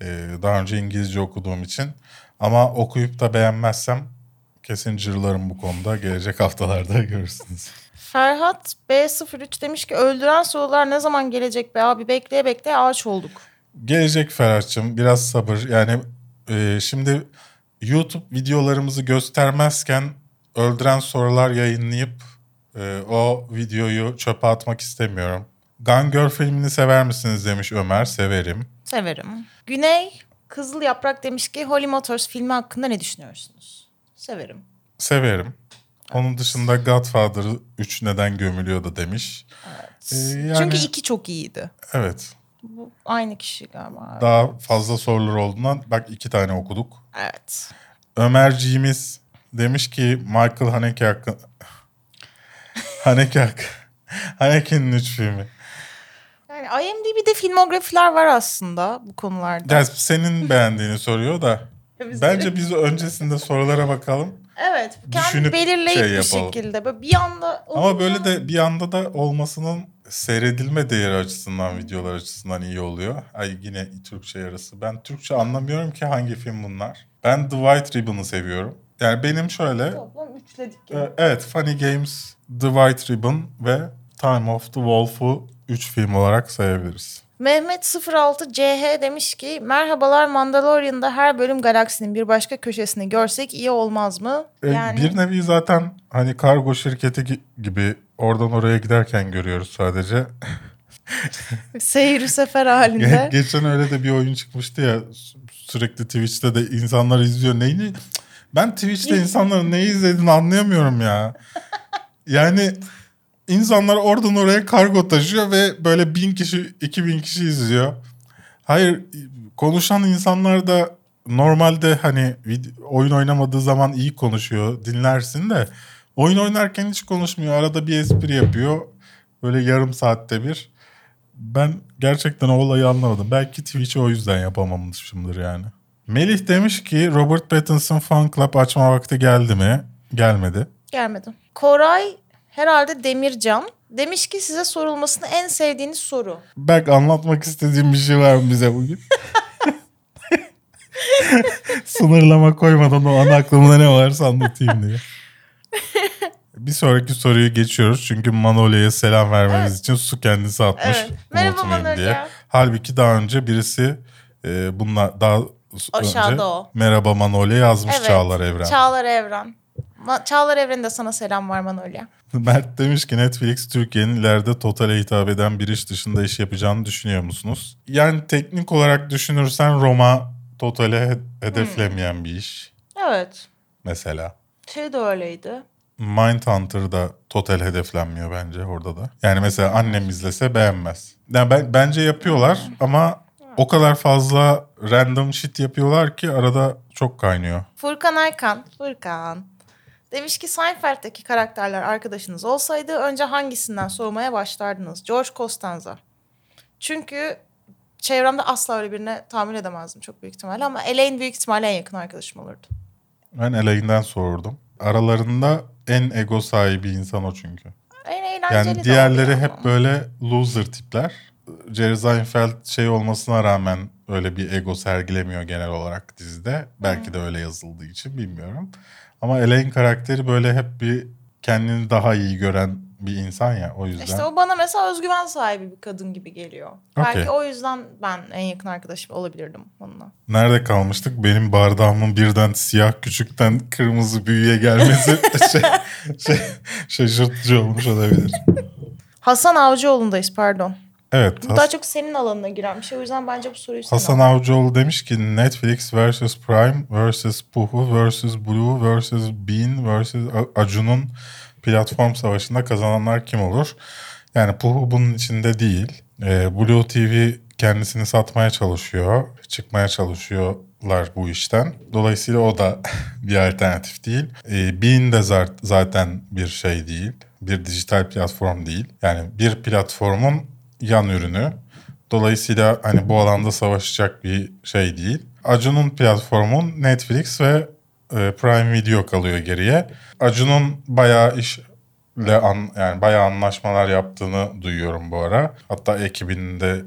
Ee, daha önce İngilizce okuduğum için. Ama okuyup da beğenmezsem kesin cırlarım bu konuda. Gelecek haftalarda görürsünüz. Ferhat B03 demiş ki öldüren sorular ne zaman gelecek be abi bekleye bekleye ağaç olduk. Gelecek Ferhat'cığım biraz sabır. Yani e, şimdi YouTube videolarımızı göstermezken öldüren sorular yayınlayıp e, o videoyu çöpe atmak istemiyorum. Gun Girl filmini sever misiniz demiş Ömer. Severim. Severim. Güney Kızıl Yaprak demiş ki Holly Motors filmi hakkında ne düşünüyorsunuz? Severim. Severim. Onun dışında Godfather 3 neden gömülüyor da demiş. Ee, yani- Çünkü iki çok iyiydi. Evet. Bu aynı kişi galiba. Daha fazla sorular olduğundan bak iki tane okuduk. evet. Ömerciğimiz demiş ki Michael Haneke hakkında... Haneke hakkı... Haneke'nin üç filmi. Yani IMDb'de filmografiler var aslında bu konularda. Ya senin beğendiğini soruyor da. Biz Bence biz öncesinde sorulara bakalım. Evet. Kendi belirleyip şey bir şekilde. Böyle bir anda... Ama böyle de bir anda da olmasının seyredilme değeri açısından, videolar açısından iyi oluyor. Ay yine Türkçe yarısı. Ben Türkçe anlamıyorum ki hangi film bunlar. Ben The White Ribbon'ı seviyorum. Yani benim şöyle... Toplam üçledik. e, Evet, Funny Games, The White Ribbon ve Time of the Wolf'u 3 film olarak sayabiliriz. Mehmet 06CH demiş ki merhabalar Mandalorian'da her bölüm galaksinin bir başka köşesini görsek iyi olmaz mı? E, Yani Bir nevi zaten hani kargo şirketi gi- gibi oradan oraya giderken görüyoruz sadece. seyir sefer halinde. Geçen öyle de bir oyun çıkmıştı ya sü- sürekli Twitch'te de insanlar izliyor. Neyini? Ben Twitch'te insanların neyi izlediğini anlayamıyorum ya. Yani insanlar oradan oraya kargo taşıyor ve böyle bin kişi, iki bin kişi izliyor. Hayır konuşan insanlar da normalde hani oyun oynamadığı zaman iyi konuşuyor dinlersin de oyun oynarken hiç konuşmuyor. Arada bir espri yapıyor. Böyle yarım saatte bir. Ben gerçekten o olayı anlamadım. Belki Twitch'i o yüzden yapamamışımdır yani. Melih demiş ki Robert Pattinson Fan Club açma vakti geldi mi? Gelmedi. Gelmedi. Koray herhalde Demircan demiş ki size sorulmasını en sevdiğiniz soru. Berk anlatmak istediğim bir şey var mı bize bugün? Sınırlama koymadan o an aklımda ne varsa anlatayım diye. Bir sonraki soruyu geçiyoruz. Çünkü Manolya'ya selam vermemiz için su kendisi atmış. Evet. Merhaba Manolya. diye. Halbuki daha önce birisi e, bununla daha Aşağıda önce o. Merhaba Manolya yazmış Evet. Çağlar Evren. Çağlar Evren. Çağlar Evren'de sana selam var Manolya. Mert demiş ki Netflix Türkiye'nin ileride totale hitap eden bir iş dışında iş yapacağını düşünüyor musunuz? Yani teknik olarak düşünürsen Roma totale he- hedeflemeyen bir iş Evet. mesela. Şey de öyleydi. Mindhunter da total hedeflenmiyor bence orada da. Yani mesela annem izlese beğenmez. Yani ben, bence yapıyorlar ama o kadar fazla random shit yapıyorlar ki arada çok kaynıyor. Furkan Aykan. Furkan. Demiş ki Seinfeld'deki karakterler arkadaşınız olsaydı önce hangisinden soğumaya başlardınız? George Costanza. Çünkü çevremde asla öyle birine tahammül edemezdim çok büyük ihtimalle ama Elaine büyük ihtimalle en yakın arkadaşım olurdu. Ben Elaine'den sordum. Aralarında en ego sahibi insan o çünkü. En eğlenceli Yani diğerleri hep ama. böyle loser tipler. Jerry Seinfeld şey olmasına rağmen öyle bir ego sergilemiyor genel olarak dizide. Belki de öyle yazıldığı için bilmiyorum. Ama Elaine karakteri böyle hep bir kendini daha iyi gören bir insan ya o yüzden. İşte o bana mesela özgüven sahibi bir kadın gibi geliyor. Okey. Belki o yüzden ben en yakın arkadaşım olabilirdim onunla. Nerede kalmıştık? Benim bardağımın birden siyah küçükten kırmızı büyüye gelmesi şey, şey, şaşırtıcı olmuş olabilir. Hasan Avcıoğlu'ndayız pardon. Evet. Bu Has- daha çok senin alanına giren bir şey. O yüzden bence bu soruyu sen Hasan al. Avcıoğlu demiş ki Netflix vs Prime vs Puhu vs Blue vs Bean vs Acun'un platform savaşında kazananlar kim olur? Yani Puhu bunun içinde değil. Ee, Blue TV kendisini satmaya çalışıyor. Çıkmaya çalışıyorlar bu işten. Dolayısıyla o da bir alternatif değil. Ee, Bean de zaten bir şey değil. Bir dijital platform değil. Yani bir platformun yan ürünü. Dolayısıyla hani bu alanda savaşacak bir şey değil. Acun'un platformun Netflix ve e, Prime Video kalıyor geriye. Acun'un bayağı işle an, yani bayağı anlaşmalar yaptığını duyuyorum bu ara. Hatta ekibinde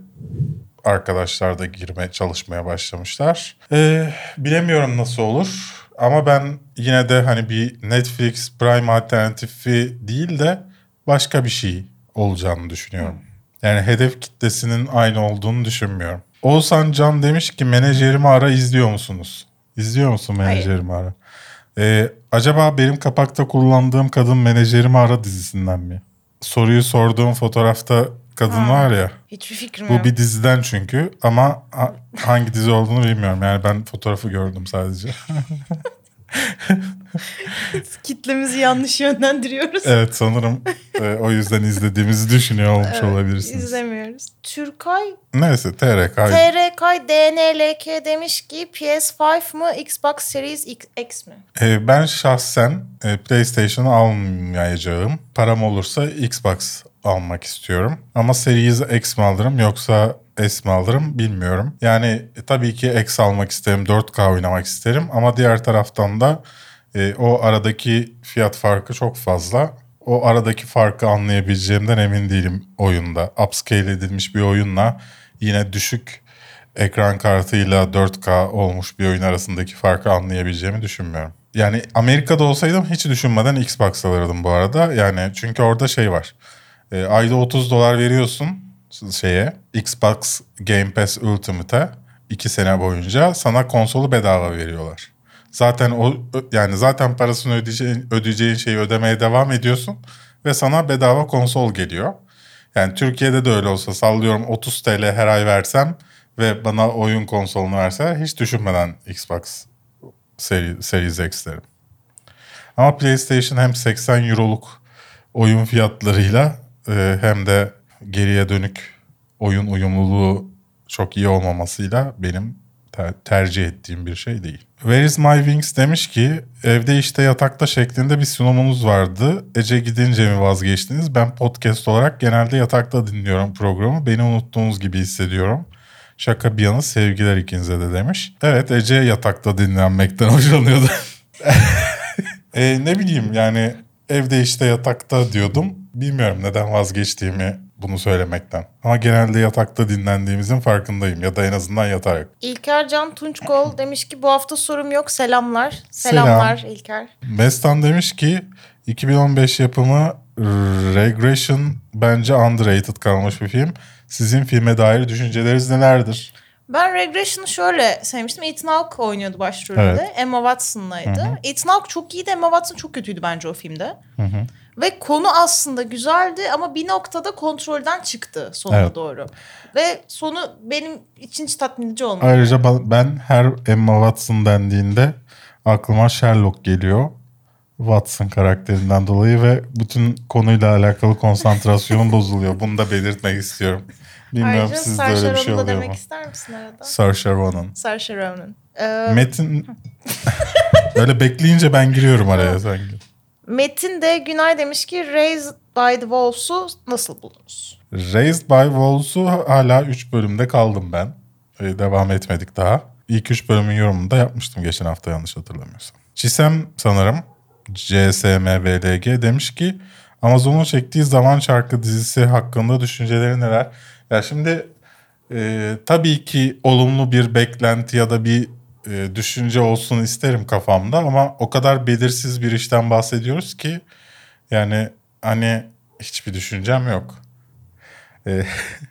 arkadaşlar da girmeye çalışmaya başlamışlar. Ee, bilemiyorum nasıl olur. Ama ben yine de hani bir Netflix Prime alternatifi değil de başka bir şey olacağını düşünüyorum. Yani hedef kitlesinin aynı olduğunu düşünmüyorum. Oğuzhan Can demiş ki menajerimi ara izliyor musunuz? İzliyor musun menajerimi ara? Ee, acaba benim kapakta kullandığım kadın menajerimi ara dizisinden mi? Soruyu sorduğum fotoğrafta kadın Ha. var ya. Hiçbir fikrim Bu yok. bir diziden çünkü ama ha- hangi dizi olduğunu bilmiyorum. Yani ben fotoğrafı gördüm sadece. Kitlemizi yanlış yönlendiriyoruz. evet sanırım e, o yüzden izlediğimizi düşünüyor olmuş Evet, olabilirsiniz. İzlemiyoruz. Türkay Neyse TRK. TRK DNLK demiş ki PS5 mı Xbox Series X, mi? E, ben şahsen e, PlayStation'ı almayacağım. Param olursa Xbox almak istiyorum. Ama Series X mi alırım yoksa S mi alırım bilmiyorum. Yani e, tabii ki X almak isterim, 4K oynamak isterim. Ama diğer taraftan da e, o aradaki fiyat farkı çok fazla. O aradaki farkı anlayabileceğimden emin değilim oyunda. Upscale edilmiş bir oyunla yine düşük ekran kartıyla 4K olmuş bir oyun arasındaki farkı anlayabileceğimi düşünmüyorum. Yani Amerika'da olsaydım hiç düşünmeden Xbox alırdım bu arada. Yani çünkü orada şey var. E, ayda 30 dolar veriyorsun şeye Xbox Game Pass Ultimate'e 2 sene boyunca sana konsolu bedava veriyorlar. Zaten o yani zaten parasını ödeyeceğin, ödeyeceğin şeyi ödemeye devam ediyorsun ve sana bedava konsol geliyor. Yani Türkiye'de de öyle olsa sallıyorum 30 TL her ay versem ve bana oyun konsolunu verseler hiç düşünmeden Xbox seri, Series X derim. Ama PlayStation hem 80 euroluk oyun fiyatlarıyla e, hem de geriye dönük oyun uyumluluğu çok iyi olmamasıyla benim ter- tercih ettiğim bir şey değil. Where is my wings demiş ki evde işte yatakta şeklinde bir sunumunuz vardı. Ece gidince mi vazgeçtiniz? Ben podcast olarak genelde yatakta dinliyorum programı. Beni unuttuğunuz gibi hissediyorum. Şaka bir yana sevgiler ikinize de demiş. Evet Ece yatakta dinlenmekten hoşlanıyordu. E, ne bileyim yani evde işte yatakta diyordum. Bilmiyorum neden vazgeçtiğimi bunu söylemekten. Ama genelde yatakta dinlendiğimizin farkındayım ya da en azından yatarak. İlker Can Tunçkol demiş ki bu hafta sorum yok selamlar. Selamlar İlker. Mestan demiş ki 2015 yapımı Regression bence underrated kalmış bir film. Sizin filme dair düşünceleriniz nelerdir? Ben Regression'ı şöyle sevmiştim. Ethan Hawke oynuyordu başrolünde. Evet. Emma Watson'laydı. Ethan Hawke çok iyiydi. Emma Watson çok kötüydü bence o filmde. Hı hı. Ve konu aslında güzeldi ama bir noktada kontrolden çıktı sonuna Evet. doğru. Ve sonu benim için hiç tatmin edici olmadı. Ayrıca ben her Emma Watson dendiğinde aklıma Sherlock geliyor. Watson karakterinden dolayı ve bütün konuyla alakalı konsantrasyonum bozuluyor. Bunu da belirtmek istiyorum. Bilmiyorum Ayrıca sizde Saoirse öyle bir şey oluyor demek mu? ister misin arada? Saoirse Ronan. Saoirse Ronan. Ee, Metin öyle bekleyince ben giriyorum araya sanki. Metin de Günay demiş ki Raised by the Wolves'u nasıl buldunuz? Raised by Wolves'u hala 3 bölümde kaldım ben. Ee, devam etmedik daha. İlk 3 bölümün yorumunu da yapmıştım geçen hafta yanlış hatırlamıyorsam. Çisem sanırım CSMVLG demiş ki Amazon'un çektiği Zaman Çarkı dizisi hakkında düşünceleri neler? Ya şimdi e, tabii ki olumlu bir beklenti ya da bir e, düşünce olsun isterim kafamda ama o kadar belirsiz bir işten bahsediyoruz ki yani hani hiçbir düşüncem yok. E,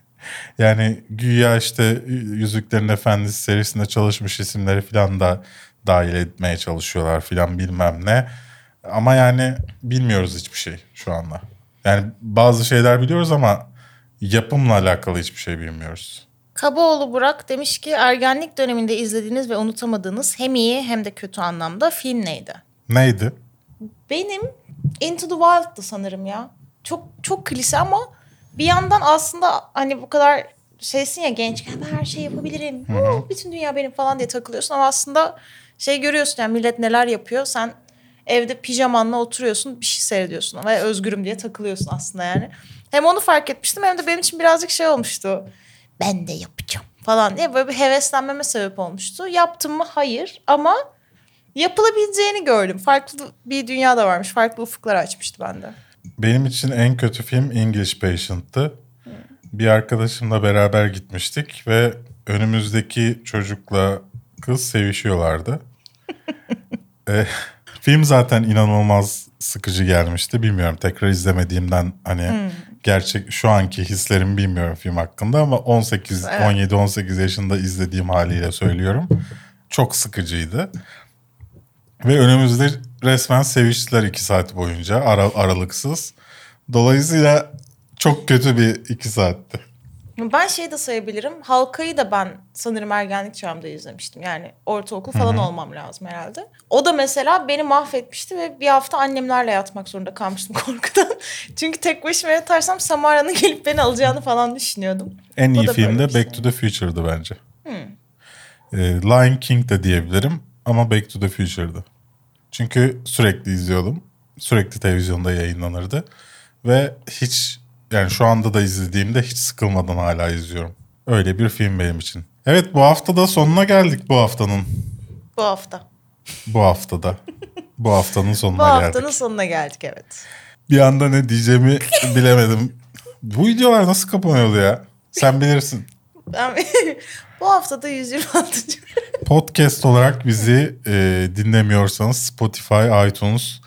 yani güya işte Yüzüklerin Efendisi serisinde çalışmış isimleri falan da dahil etmeye çalışıyorlar falan bilmem ne. Ama yani bilmiyoruz hiçbir şey şu anda. Yani bazı şeyler biliyoruz ama yapımla alakalı hiçbir şey bilmiyoruz. Kabaoğlu Burak demiş ki ergenlik döneminde izlediğiniz ve unutamadığınız hem iyi hem de kötü anlamda film neydi? Neydi? Benim Into the Wild'dı sanırım ya. Çok çok klişe ama bir yandan aslında hani bu kadar şeysin ya ben her şeyi yapabilirim. Huu, bütün dünya benim falan diye takılıyorsun ama aslında şey görüyorsun yani millet neler yapıyor. Sen evde pijamanla oturuyorsun bir şey seyrediyorsun ve özgürüm diye takılıyorsun aslında yani. Hem onu fark etmiştim hem de benim için birazcık şey olmuştu. Ben de yapacağım falan diye böyle bir heveslenmeme sebep olmuştu. Yaptım mı? Hayır ama yapılabileceğini gördüm. Farklı bir dünya da varmış. Farklı ufuklar açmıştı bende. Benim için en kötü film English Patient'tı. Bir arkadaşımla beraber gitmiştik ve önümüzdeki çocukla kız sevişiyorlardı. E, film zaten inanılmaz sıkıcı gelmişti. Bilmiyorum tekrar izlemediğimden hani gerçek şu anki hislerimi bilmiyorum film hakkında ama 18 Evet. 17 18 yaşında izlediğim haliyle söylüyorum. Çok sıkıcıydı. Ve önümüzde resmen seviştiler iki saat boyunca ara, aralıksız. Dolayısıyla çok kötü bir iki saatti. Ben şey de sayabilirim. Halkayı da ben sanırım ergenlik çağımda izlemiştim. Yani ortaokul falan olmam lazım herhalde. O da mesela beni mahvetmişti ve bir hafta annemlerle yatmak zorunda kalmıştım korkudan. Çünkü tek başıma yatarsam Samara'nın gelip beni alacağını falan düşünüyordum. En iyi film de şey. Back to the Future'dı bence. Ee, Lion King de diyebilirim ama Back to the Future'dı. Çünkü sürekli izliyordum. Sürekli televizyonda yayınlanırdı. Ve hiç yani şu anda da izlediğimde hiç sıkılmadan hala izliyorum. Öyle bir film benim için. Evet bu hafta da sonuna geldik bu haftanın. Bu hafta. Bu haftada. bu haftanın sonuna Bu haftanın geldik. sonuna geldik evet. Bir anda ne diyeceğimi bilemedim. Bu videolar nasıl kapanıyordu ya? Sen bilirsin. Ben bu haftada 126. Podcast olarak bizi e, dinlemiyorsanız Spotify, iTunes,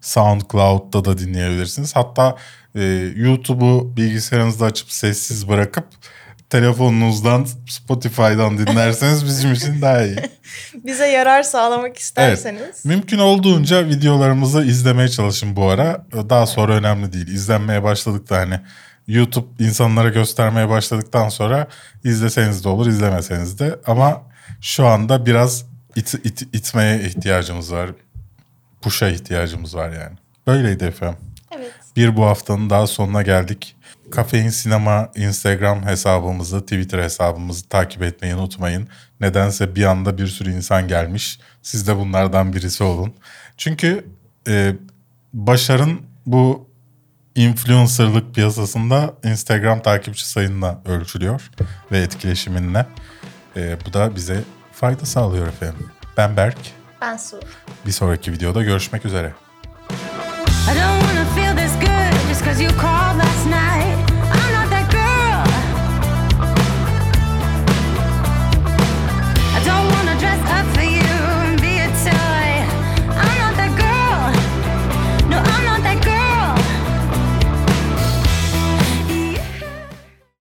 SoundCloud'da da dinleyebilirsiniz. Hatta e, YouTube'u bilgisayarınızda açıp sessiz bırakıp telefonunuzdan Spotify'dan dinlerseniz bizim için daha iyi. Bize yarar sağlamak isterseniz. Mümkün olduğunca videolarımızı izlemeye çalışın bu ara. Daha sonra önemli değil. İzlenmeye başladık da hani YouTube insanlara göstermeye başladıktan sonra izleseniz de olur, izlemeseniz de. Ama şu anda biraz it, it, itmeye ihtiyacımız var. Push'a ihtiyacımız var yani. Böyleydi efendim. Evet. Bir bu haftanın daha sonuna geldik. Kafein Sinema Instagram hesabımızı, Twitter hesabımızı takip etmeyi unutmayın. Nedense bir anda bir sürü insan gelmiş. Siz de bunlardan birisi olun. Çünkü e, başarın bu influencerlık piyasasında Instagram takipçi sayınla ölçülüyor ve etkileşiminle. E, bu da bize fayda sağlıyor efendim. Ben Berk. Ben Su. Bir sonraki videoda görüşmek üzere. I don't cause you called last